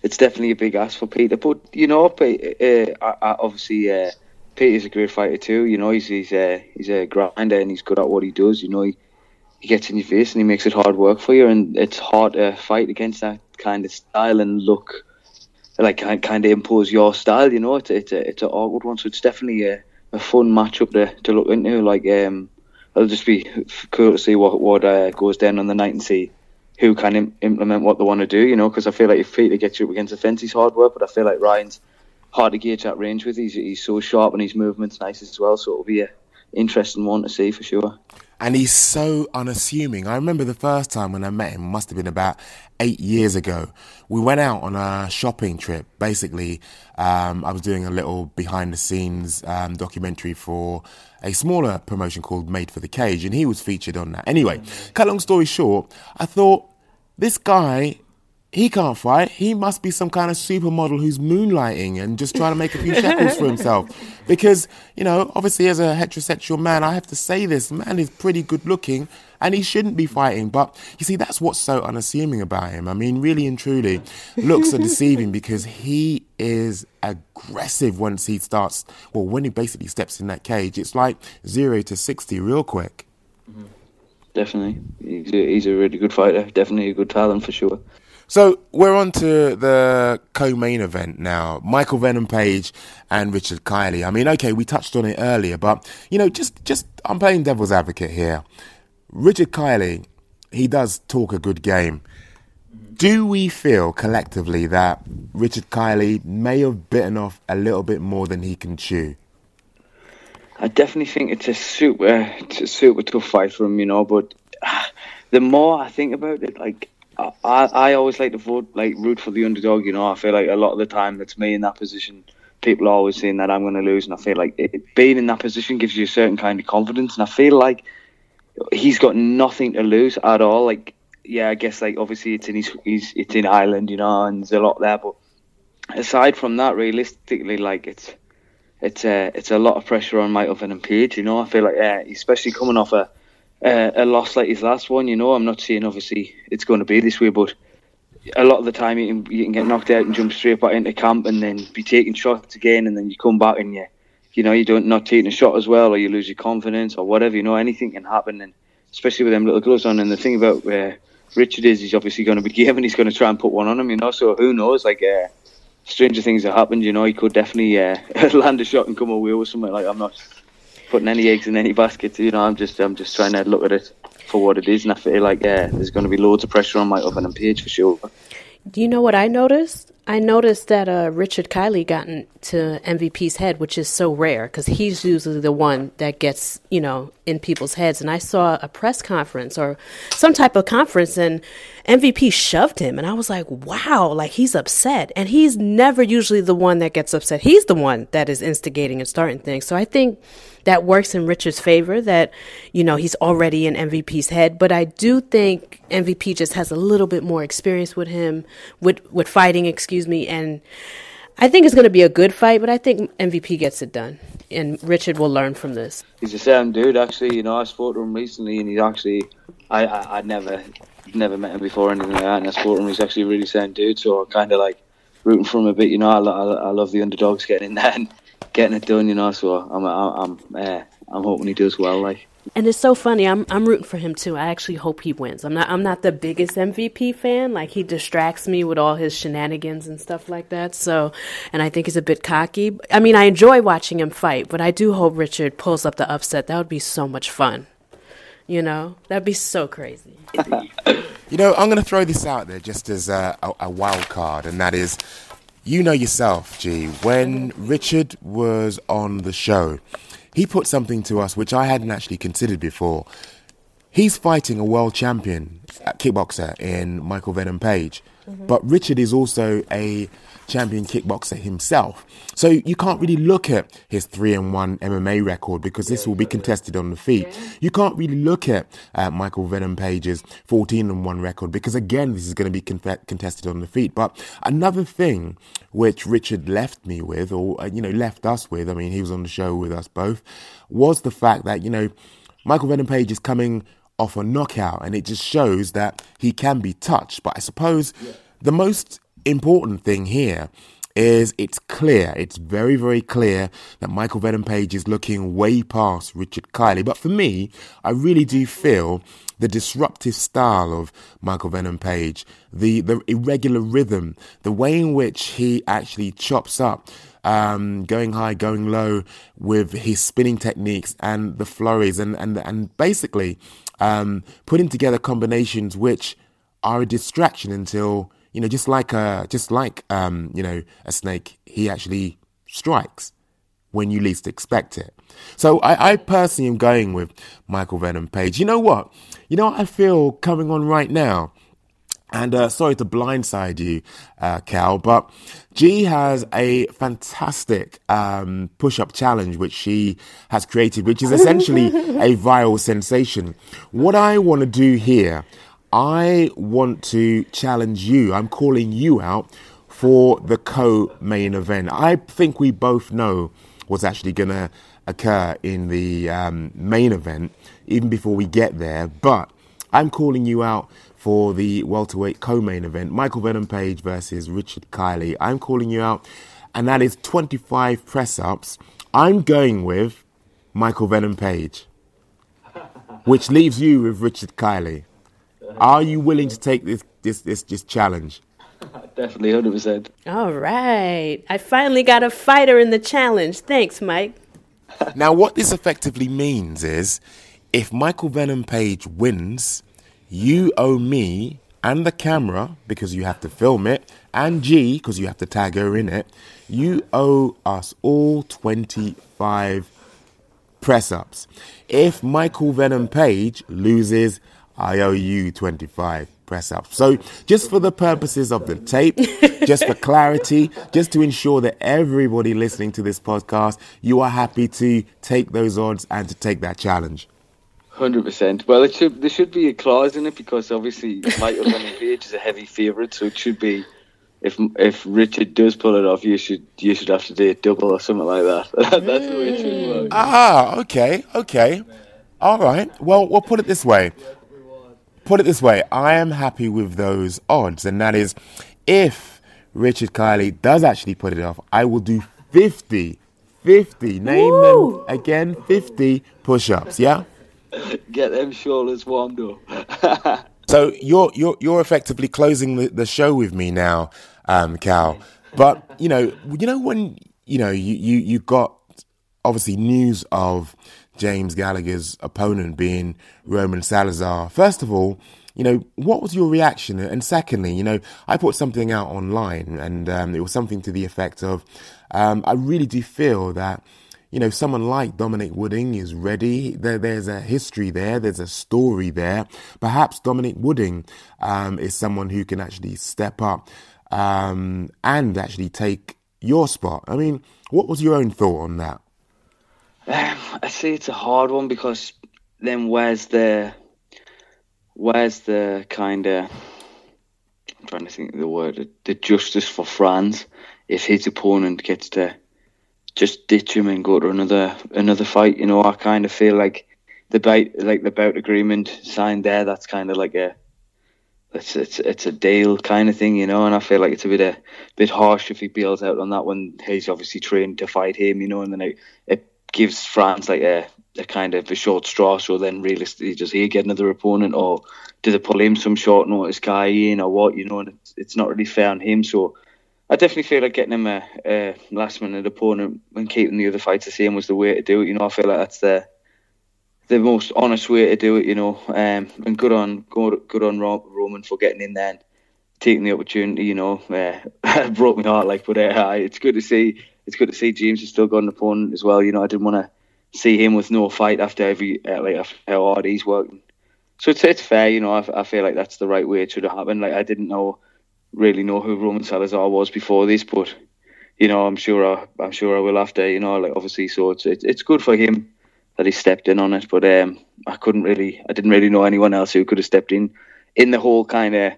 it's definitely a big ask for Peter. But you know, uh, I, I obviously. Uh, Peter's a great fighter too. You know, he's he's a he's a grinder and he's good at what he does. You know, he, he gets in your face and he makes it hard work for you, and it's hard to fight against that kind of style and look like kind kind of impose your style. You know, it's it's a it's an awkward one, so it's definitely a, a fun matchup to to look into. Like um, it'll just be cool to see what what uh, goes down on the night and see who can Im- implement what they want to do. You know, because I feel like if Peter gets you up against the fence, he's hard work, but I feel like Ryan's hard to gauge that range with. He's he's so sharp and his movement's nice as well, so it'll be a interesting one to see for sure. And he's so unassuming. I remember the first time when I met him, must have been about eight years ago. We went out on a shopping trip. Basically, um, I was doing a little behind the scenes um, documentary for a smaller promotion called Made for the Cage, and he was featured on that. Anyway, cut long story short, I thought this guy he can't fight. He must be some kind of supermodel who's moonlighting and just trying to make a few shekels for himself. Because, you know, obviously as a heterosexual man, I have to say this, man is pretty good looking and he shouldn't be fighting. But you see, that's what's so unassuming about him. I mean, really and truly, looks are deceiving because he is aggressive once he starts, well, when he basically steps in that cage, it's like zero to 60 real quick. Definitely, he's a, he's a really good fighter. Definitely a good talent for sure. So we're on to the co-main event now. Michael Venom Page and Richard Kiley. I mean, okay, we touched on it earlier, but you know, just just I'm playing devil's advocate here. Richard Kiley, he does talk a good game. Do we feel collectively that Richard Kiley may have bitten off a little bit more than he can chew? I definitely think it's a super, it's a super tough fight for him, you know. But (sighs) the more I think about it, like I, I always like to vote, like root for the underdog. You know, I feel like a lot of the time it's me in that position. People are always saying that I'm going to lose, and I feel like it, being in that position gives you a certain kind of confidence. And I feel like he's got nothing to lose at all. Like, yeah, I guess like obviously it's in his, it's in Ireland, you know, and there's a lot there. But aside from that, realistically, like it's it's a it's a lot of pressure on Michael Venom Page. You know, I feel like uh, especially coming off a a, a loss like his last one. You know, I'm not saying obviously it's going to be this way, but a lot of the time you can you can get knocked out and jump straight back into camp and then be taking shots again, and then you come back and you you know you don't not taking a shot as well, or you lose your confidence or whatever. You know, anything can happen, and especially with them little gloves on. And the thing about uh, Richard is he's obviously going to be (laughs) game he's going to try and put one on him. You know, so who knows? Like. Uh, stranger things have happened. You know, he could definitely uh, (laughs) land a shot and come away with something. Like I'm not putting any eggs in any basket. You know, I'm just I'm just trying to look at it for what it is, and I feel like yeah, there's going to be loads of pressure on my oven and Page for sure. Do you know what I noticed? I noticed that uh, Richard Kiley got into MVP's head, which is so rare because he's usually the one that gets, you know, in people's heads. And I saw a press conference or some type of conference, and MVP shoved him. And I was like, wow, like he's upset. And he's never usually the one that gets upset. He's the one that is instigating and starting things. So I think that works in Richard's favor. That you know he's already in MVP's head, but I do think MVP just has a little bit more experience with him with with fighting. Excuse me, and I think it's going to be a good fight. But I think MVP gets it done, and Richard will learn from this. He's the same dude, actually. You know, I spoke to him recently, and he's actually I I I'd never never met him before or anything like that, and I spoke him. He's actually a really sound dude, so I kind of like rooting for him a bit. You know, I, I, I love the underdogs getting in there and getting it done. You know, so I'm I'm I'm, uh, I'm hoping he does well. Like. And it's so funny. I'm I'm rooting for him too. I actually hope he wins. I'm not I'm not the biggest MVP fan. Like he distracts me with all his shenanigans and stuff like that. So, and I think he's a bit cocky. I mean, I enjoy watching him fight, but I do hope Richard pulls up the upset. That would be so much fun. You know, that'd be so crazy. (laughs) you know, I'm going to throw this out there just as a, a, a wild card, and that is, you know yourself, G. When Richard was on the show, he put something to us which I hadn't actually considered before. He's fighting a world champion kickboxer in Michael Venom Page, mm-hmm. but Richard is also a champion kickboxer himself. So you can't really look at his three and one MMA record because this will be contested on the feet. You can't really look at uh, Michael Venom Page's 14 and one record because again, this is going to be con- contested on the feet. But another thing which Richard left me with, or uh, you know, left us with, I mean, he was on the show with us both, was the fact that you know Michael Venom Page is coming off a knockout, and it just shows that he can be touched. But I suppose yeah. the most important thing here is it's clear, it's very, very clear that Michael Venom Page is looking way past Richard Kiley. But for me, I really do feel the disruptive style of Michael Venom Page, the, the irregular rhythm, the way in which he actually chops up, um, going high, going low with his spinning techniques and the flurries and, and, and basically um, putting together combinations which are a distraction until you know, just like a, just like um, you know, a snake, he actually strikes when you least expect it. So I, I personally am going with Michael Venom Page. You know what? You know what I feel coming on right now. And uh, sorry to blindside you, uh, Cal, but G has a fantastic um, push up challenge which she has created, which is essentially (laughs) a viral sensation. What I want to do here, I want to challenge you. I'm calling you out for the co main event. I think we both know what's actually going to occur in the um, main event, even before we get there. But I'm calling you out for the welterweight co main event Michael Venom Page versus Richard Kiley. I'm calling you out, and that is 25 press ups. I'm going with Michael Venom Page, (laughs) which leaves you with Richard Kiley. Are you willing to take this this this, this challenge? (laughs) Definitely, hundred percent. All right, I finally got a fighter in the challenge. Thanks, Mike. (laughs) now, what this effectively means is, if Michael Venom Page wins, you owe me and the camera because you have to film it, and G because you have to tag her in it. You owe us all twenty-five press ups. If Michael Venom Page loses I owe you 25 press ups. So, just for the purposes of the tape, (laughs) just for clarity, just to ensure that everybody listening to this podcast, you are happy to take those odds and to take that challenge. Hundred percent. Well, it should there should be a clause in it because obviously (laughs) Michael Venom Page is a heavy favourite, so it should be if if Richard does pull it off, you should you should have to do a double or something like that. (laughs) That's the way it should work. Ah, okay, okay, all right. Well, we'll put it this way put it this way I am happy with those odds, and that is if Richard Kiley does actually put it off, I will do 50, 50, name Woo! them again, 50 push ups, yeah? (laughs) Get them shoulders warmed up. (laughs) so you're, you're, you're effectively closing the, the show with me now, um, Cal. But, you know, you know when, you know, you, you, you got obviously news of James Gallagher's opponent being Roman Salazar. First of all, you know, what was your reaction? And secondly, you know, I put something out online and um, it was something to the effect of, um, I really do feel that, you know, someone like Dominic Wooding is ready. There, there's a history there. There's a story there. Perhaps Dominic Wooding um, is someone who can actually step up um, and actually take your spot. I mean, what was your own thought on that? Um, I say it's a hard one because then where's the where's the kind of I'm trying to think of the word the justice for Frans if his opponent gets to just ditch him and go to another another fight. You know, I kind of feel like the bout like the bout agreement signed there. That's kind of like a it's it's it's a deal kind of thing, you know. And I feel like it's a bit a bit harsh if he bails out on that one. he's obviously trained to fight him, you know. And then it, it gives Frans like a, a kind of a short straw. So then realistically, does he get another opponent, or do they pull him some short notice guy in, or what? You know, and it's, it's not really fair on him. So I definitely feel like getting him a, a last minute opponent and keeping the other fights the same was the way to do it. You know, I feel like that's the the most honest way to do it. You know, um, and good on good, good on Roman for getting in there and taking the opportunity. You know, uh, (laughs) broke my heart. Like, but uh, it's good to see. It's good to see James has still got an opponent as well. You know, I didn't want to see him with no fight after every uh, like after how hard he's working. So it's it's fair. You know, I, I feel like that's the right way it should have happened. Like I didn't know really know who Roman Salazar was before this, but you know, I'm sure I, I'm sure I will after. You know, like obviously, so it's it's, it's good for him that he stepped in on it. But um, I couldn't really, I didn't really know anyone else who could have stepped in in the whole kind of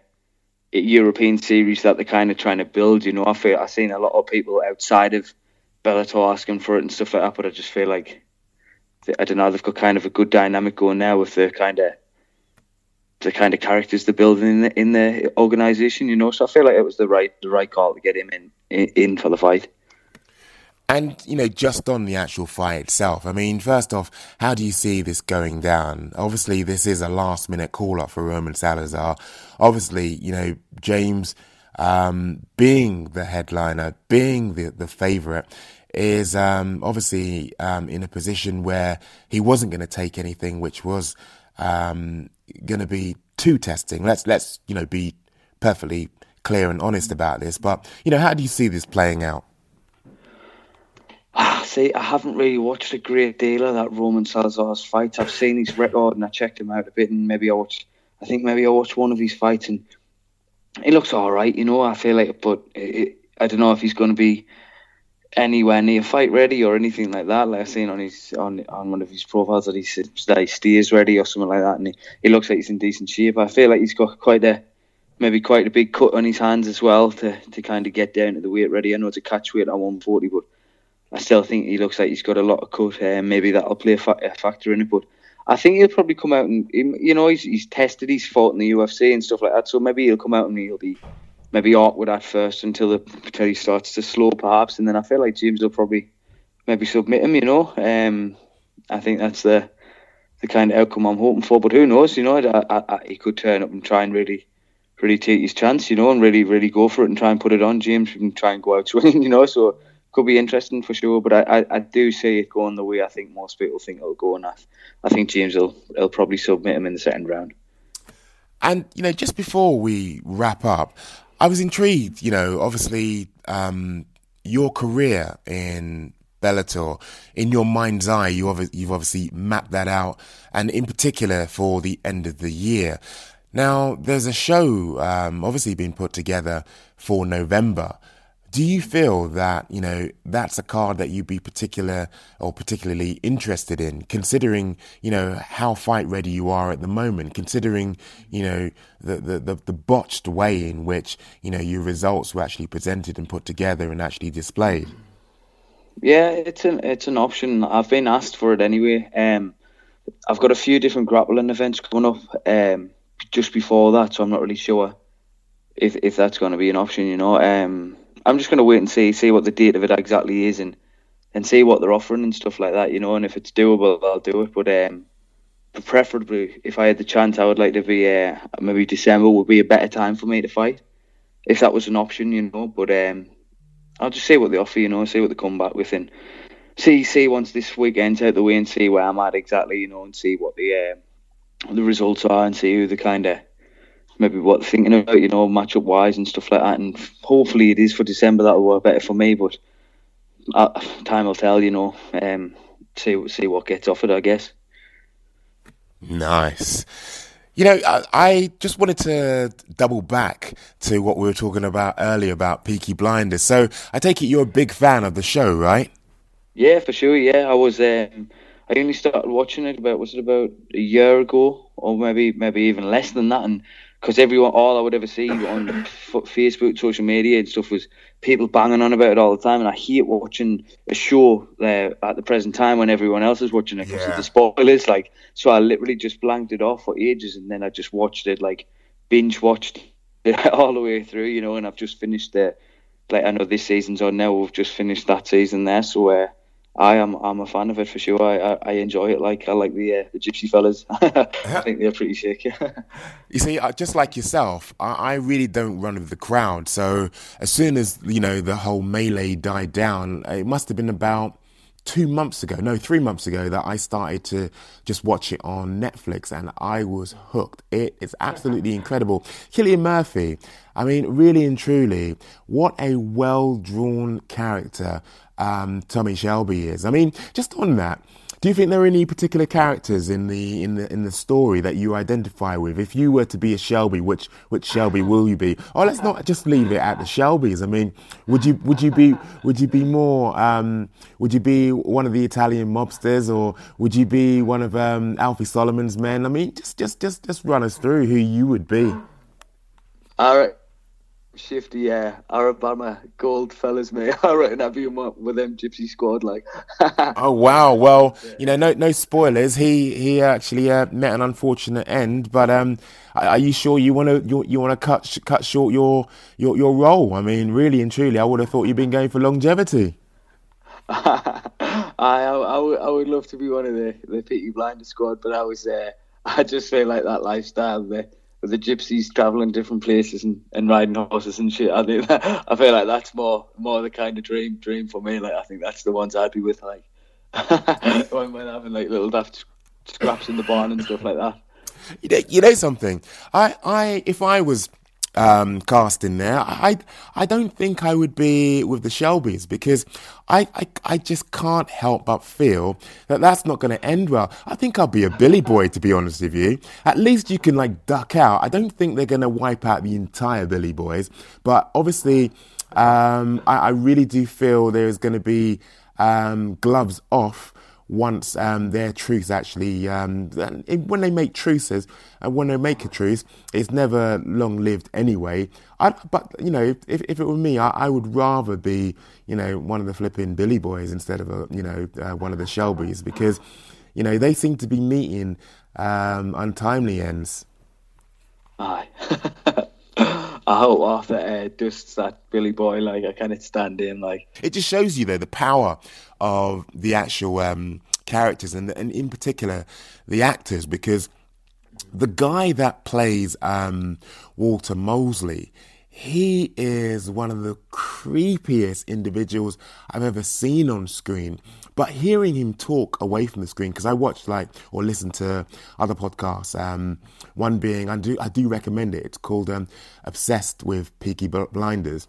European series that they're kind of trying to build. You know, I feel I've seen a lot of people outside of Bellator asking for it and stuff like that, but I just feel like I don't know, they've got kind of a good dynamic going now with the kind of the kind of characters they're building in the, in the organization, you know. So I feel like it was the right the right call to get him in in, for the fight. And you know, just on the actual fight itself, I mean, first off, how do you see this going down? Obviously, this is a last minute call up for Roman Salazar. Obviously, you know, James um, being the headliner, being the the favorite, is um, obviously um, in a position where he wasn't going to take anything which was um, going to be too testing. Let's let's you know be perfectly clear and honest about this. But you know, how do you see this playing out? Ah, see, I haven't really watched a great deal of that Roman Salazar's fight. I've seen his record and I checked him out a bit, and maybe I watched. I think maybe I watched one of his fights, and he looks all right. You know, I feel like, but it, I don't know if he's going to be anywhere near fight ready or anything like that. Like I've seen on his on on one of his profiles that he says that he steers ready or something like that, and he, he looks like he's in decent shape. I feel like he's got quite a maybe quite a big cut on his hands as well to, to kind of get down to the weight ready. I know it's a catch weight at 140, but I still think he looks like he's got a lot of cut. Uh, maybe that'll play a, fa- a, factor in it, but I think he'll probably come out and you know he's, he's tested, he's fought in the UFC and stuff like that, so maybe he'll come out and he'll be maybe awkward at first until the until he starts to slow perhaps, and then I feel like James will probably maybe submit him. You know, um, I think that's the the kind of outcome I'm hoping for. But who knows? You know, I, I, I, he could turn up and try and really really take his chance. You know, and really really go for it and try and put it on James and try and go out swinging. (laughs) You know, so. Could be interesting for sure, but I, I, do see it going the way I think most people think it'll go, and I, I think James will, will probably submit him in the second round. And you know, just before we wrap up, I was intrigued, you know, obviously, um, your career in Bellator, in your mind's eye, you have you've obviously mapped that out, and in particular for the end of the year. Now, there's a show, um, obviously being put together for November do you feel that you know that's a card that you'd be particular or particularly interested in considering you know how fight ready you are at the moment considering you know the the, the, the botched way in which you know your results were actually presented and put together and actually displayed? Yeah it's an it's an option. I've been asked for it anyway. Um i've got a few different grappling events coming up um just before that so i'm not really sure if if that's going to be an option you know. Um I'm just going to wait and see see what the date of it exactly is and and see what they're offering and stuff like that, you know. And if it's doable, I'll do it. But um, preferably, if I had the chance, I would like to be uh, maybe December would be a better time for me to fight, if that was an option, you know. But um, I'll just see what they offer, you know, see what they come back with, and see see once this weekend's out the way and see where I'm at exactly, you know, and see what the uh, the results are and see who the kind of maybe what thinking about, you know, matchup wise and stuff like that. And hopefully it is for December that'll work better for me. But uh, time will tell, you know. Um, see see what gets offered, I guess. Nice. You know, I, I, just wanted to double back to what we were talking about earlier about Peaky Blinders. So I take it you're a big fan of the show, right? Yeah, for sure. Yeah, I was. Um, I only started watching it about was it about a year ago, or maybe maybe even less than that, and because everyone, all I would ever see on f- Facebook, social media, and stuff was people banging on about it all the time, and I hate watching a show uh, at the present time when everyone else is watching it because Yeah. of the spoilers. Like, so I literally just blanked it off for ages, and then I just watched it, like binge watched it (laughs) all the way through, you know, and I've just finished the. Like I know this season's on now. We've just finished that season there, so uh, I am I'm a fan of it for sure. I I, I enjoy it. Like I like the uh, the Gypsy fellas. (laughs) I think they're pretty sick. (laughs) You see, uh, just like yourself, I, I really don't run with the crowd. So as soon as you know the whole melee died down, it must have been about two months ago, no, three months ago, that I started to just watch it on Netflix, and I was hooked. It is absolutely (laughs) incredible. Cillian Murphy, I mean, really and truly, what a well drawn character um, Tommy Shelby is. I mean, just on that. Do you think there are any particular characters in the in the in the story that you identify with? If you were to be a Shelby, which which Shelby will you be? Oh, let's not just leave it at the Shelbys. I mean, would you would you be would you be more um, would you be one of the Italian mobsters or would you be one of um, Alfie Solomons' men? I mean, just just just just run us through who you would be. All right. Shifty, uh, Aberama Gold fellas, mate. (laughs) I reckon I'd be with them gypsy squad, like. (laughs) Oh wow! Well, you know, no no spoilers. He he actually uh, met an unfortunate end. But um, are you sure you want to you, you want to cut sh- cut short your your your role? I mean, really and truly, I would have thought you'd been going for longevity. (laughs) I, I, I, would, I would love to be one of the the Peaky Blinders squad, but I was uh, I just feel like that lifestyle, the with the gypsies traveling different places and, and riding horses and shit. I think I feel like that's more more the kind of dream dream for me. Like I think that's the ones I'd be with, like (laughs) when having like little daft scraps in the barn and stuff like that. You know, you know something. I I if I was um, cast in there, I I don't think I would be with the Shelbys because I, I I just can't help but feel that that's not going to end well. I think I'll be a Billy Boy to be honest with you. At least you can like duck out. I don't think they're going to wipe out the entire Billy Boys, but obviously, um, I, I really do feel there is going to be um, gloves off once um, their truce actually, um, when they make truces, and when they make a truce, it's never long lived anyway. I, but you know, if, if it were me, I, I would rather be, you know, one of the flipping Billy Boys instead of a, you know, uh, one of the Shelbys because, you know, they seem to be meeting um, untimely ends. Aye. (laughs) I hope Arthur uh, dusts that Billy Boy. Like I cannot stand him. Like It just shows you though the power of the actual um, characters and, and in particular the actors because the guy that plays um, Walter Mosley, he is one of the creepiest individuals I've ever seen on screen. But hearing him talk away from the screen, because I watched like or listened to other podcasts. Um, one being I do I do recommend it. It's called um, Obsessed with Peaky Blinders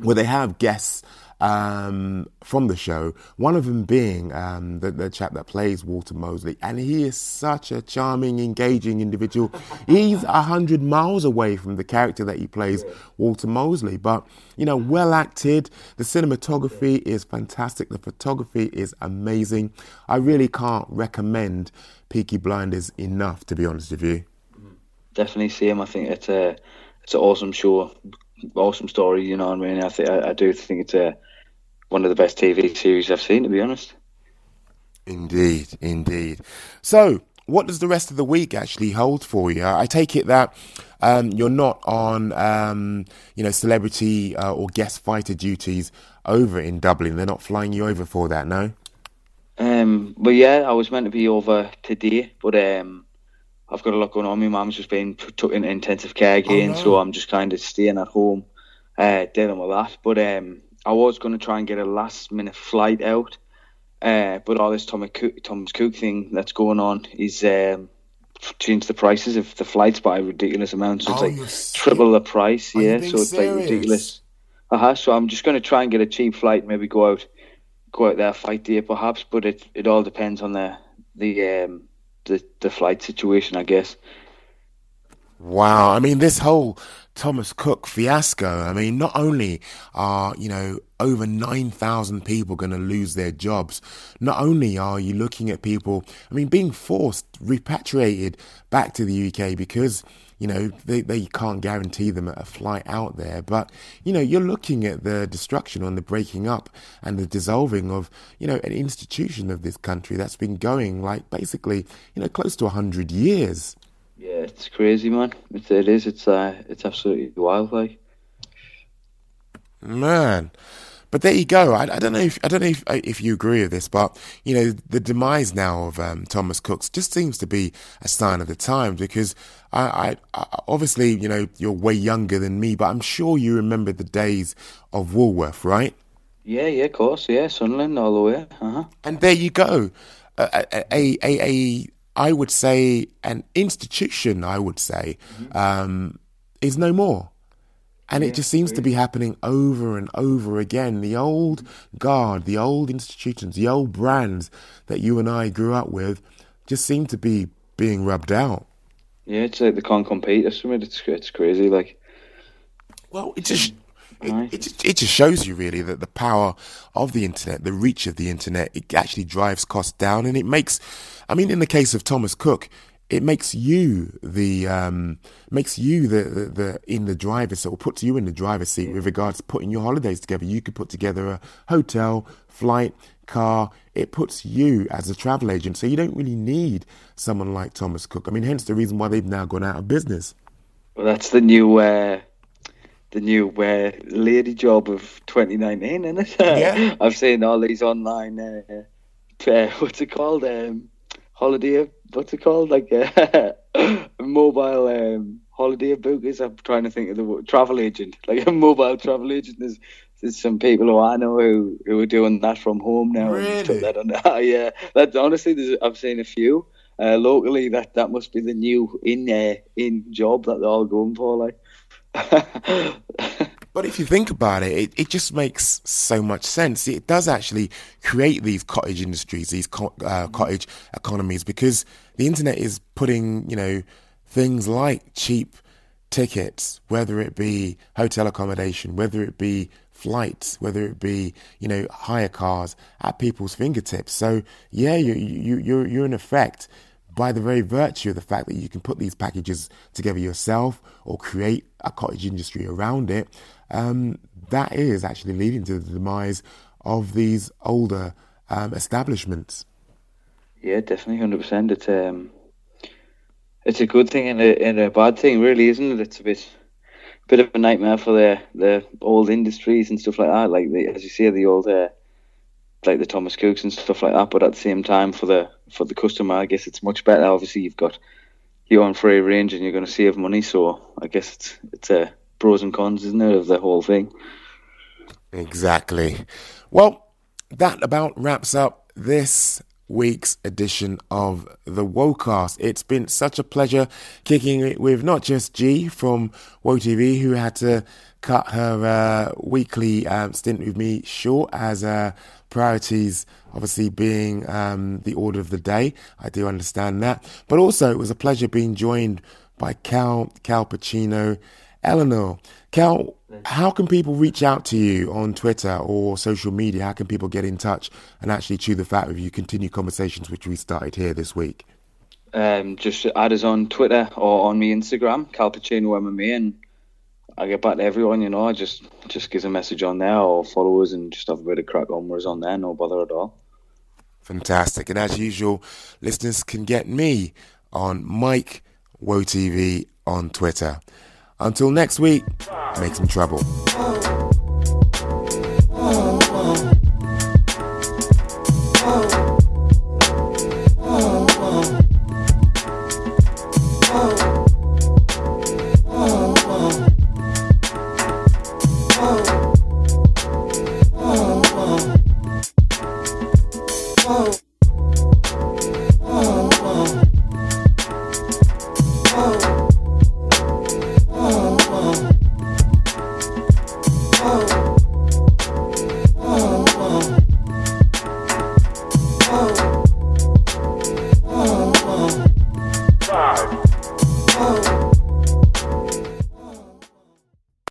where they have guests um, from the show. One of them being um, the, the chap that plays Walter Mosley, and he is such a charming, engaging individual. He's a hundred miles away from the character that he plays, Walter Mosley, but you know, well acted. The cinematography is fantastic. The photography is amazing. I really can't recommend Peaky Blinders enough, to be honest with you. definitely see him. I think it's a it's an awesome show, awesome story. You know what I mean? I think I, I do think it's a one of the best TV series I've seen. To be honest. Indeed, indeed. So, what does the rest of the week actually hold for you? I take it that um, you're not on, um, you know, celebrity uh, or guest fighter duties over in Dublin. They're not flying you over for that, no? Um, but yeah, I was meant to be over today, but um, I've got a lot going on. My mum's just been t- took into intensive care again, no. so I'm just kind of staying at home, uh, dealing with that. But um, I was going to try and get a last minute flight out, uh, but all this Thomas Cook, Thomas Cook thing that's going on is um, changed the prices of the flights by a ridiculous amount. So Oh, it's like triple the price. Are Yeah, so it's serious? like ridiculous. Uh huh. So I'm just going to try and get a cheap flight, maybe go out, go out there fight there perhaps. But it it all depends on the the um the the flight situation, I guess. Wow. I mean, this whole Thomas Cook fiasco. I mean, not only are, you know, over 9,000 people going to lose their jobs, not only are you looking at people, I mean, being forced, repatriated back to the UK because you know, they, they can't guarantee them a flight out there. But, you know, you're looking at the destruction and the breaking up and the dissolving of, you know, an institution of this country that's been going like basically, you know, close to 100 years. Yeah, it's crazy, man. It, it is. It's uh, it's absolutely wild, like. Man, but there you go. I, I, don't know if I don't know if, if you agree with this, but you know the demise now of um, Thomas Cook's just seems to be a sign of the times because I, I, I, obviously you know you're way younger than me, but I'm sure you remember the days of Woolworth, right? Yeah, yeah, of course, yeah, Sunderland all the way. Uh-huh. And there you go, a, a, a, a I would say an institution. I would say mm-hmm. um, is no more. And yeah, it just seems to be happening over and over again. The old guard, the old institutions, the old brands that you and I grew up with just seem to be being rubbed out. Yeah, it's like they can't compete. It's, it's crazy. Like, well, it just it, it, it, just shows you really that the power of the internet, the reach of the internet, it actually drives costs down, and it makes. I mean, in the case of Thomas Cook, it makes you the um, makes you the, the, the in the driver's seat or puts you in the driver's seat with regards to putting your holidays together. You could put together a hotel, flight, car. It puts you as a travel agent, so you don't really need someone like Thomas Cook. I mean, hence the reason why they've now gone out of business. Well, that's the new uh, the new uh, lady job of 2019, isn't it? (laughs) Yeah. I've seen all these online. Uh, uh, (laughs) what's it called? Um, holiday what's it called? Like a (laughs) mobile um, holiday bookers. I'm trying to think of the word, travel agent, like a mobile travel agent. There's, there's some people who I know who, who are doing that from home now. Really? That on, yeah, that honestly, I've seen a few uh, locally. That that must be the new in uh, in job that they're all going for. Like. (laughs) But if you think about it, it, it just makes so much sense. It does actually create these cottage industries, these co- uh, cottage economies, because the internet is putting, you know, things like cheap tickets, whether it be hotel accommodation, whether it be flights, whether it be you know hire cars at people's fingertips. So yeah, you you you're you're in effect by the very virtue of the fact that you can put these packages together yourself or create a cottage industry around it, um, that is actually leading to the demise of these older um, establishments. Yeah, definitely, hundred percent. It's um, it's a good thing and a, and a bad thing, really, isn't it? It's a bit, bit of a nightmare for the the old industries and stuff like that. Like the, as you say, the old, uh, like the Thomas Cooks and stuff like that. But at the same time, for the for the customer, I guess it's much better. Obviously, you've got your own free range and you're going to save money. So I guess it's it's a pros and cons, isn't it, of the whole thing? Exactly. Well, that about wraps up this week's edition of the Wocast. It's been such a pleasure kicking it with not just G from WoTV, who had to cut her uh, weekly um, stint with me short as uh, priorities obviously being um, the order of the day. I do understand that. But also, it was a pleasure being joined by Cal, Cal Pacino, Ellenor. Cal, how can people reach out to you on Twitter or social media? How can people get in touch and actually chew the fat with you, continue conversations which we started here this week? Um, just add us on Twitter or on me Instagram, Cal Pacino MMA, and I get back to everyone. You know, I just just give a message on there or follow us and just have a bit of crack on. Whereas on there, no bother at all. Fantastic, and as usual, listeners can get me on Mike Woe TV on Twitter. Until next week, make some trouble.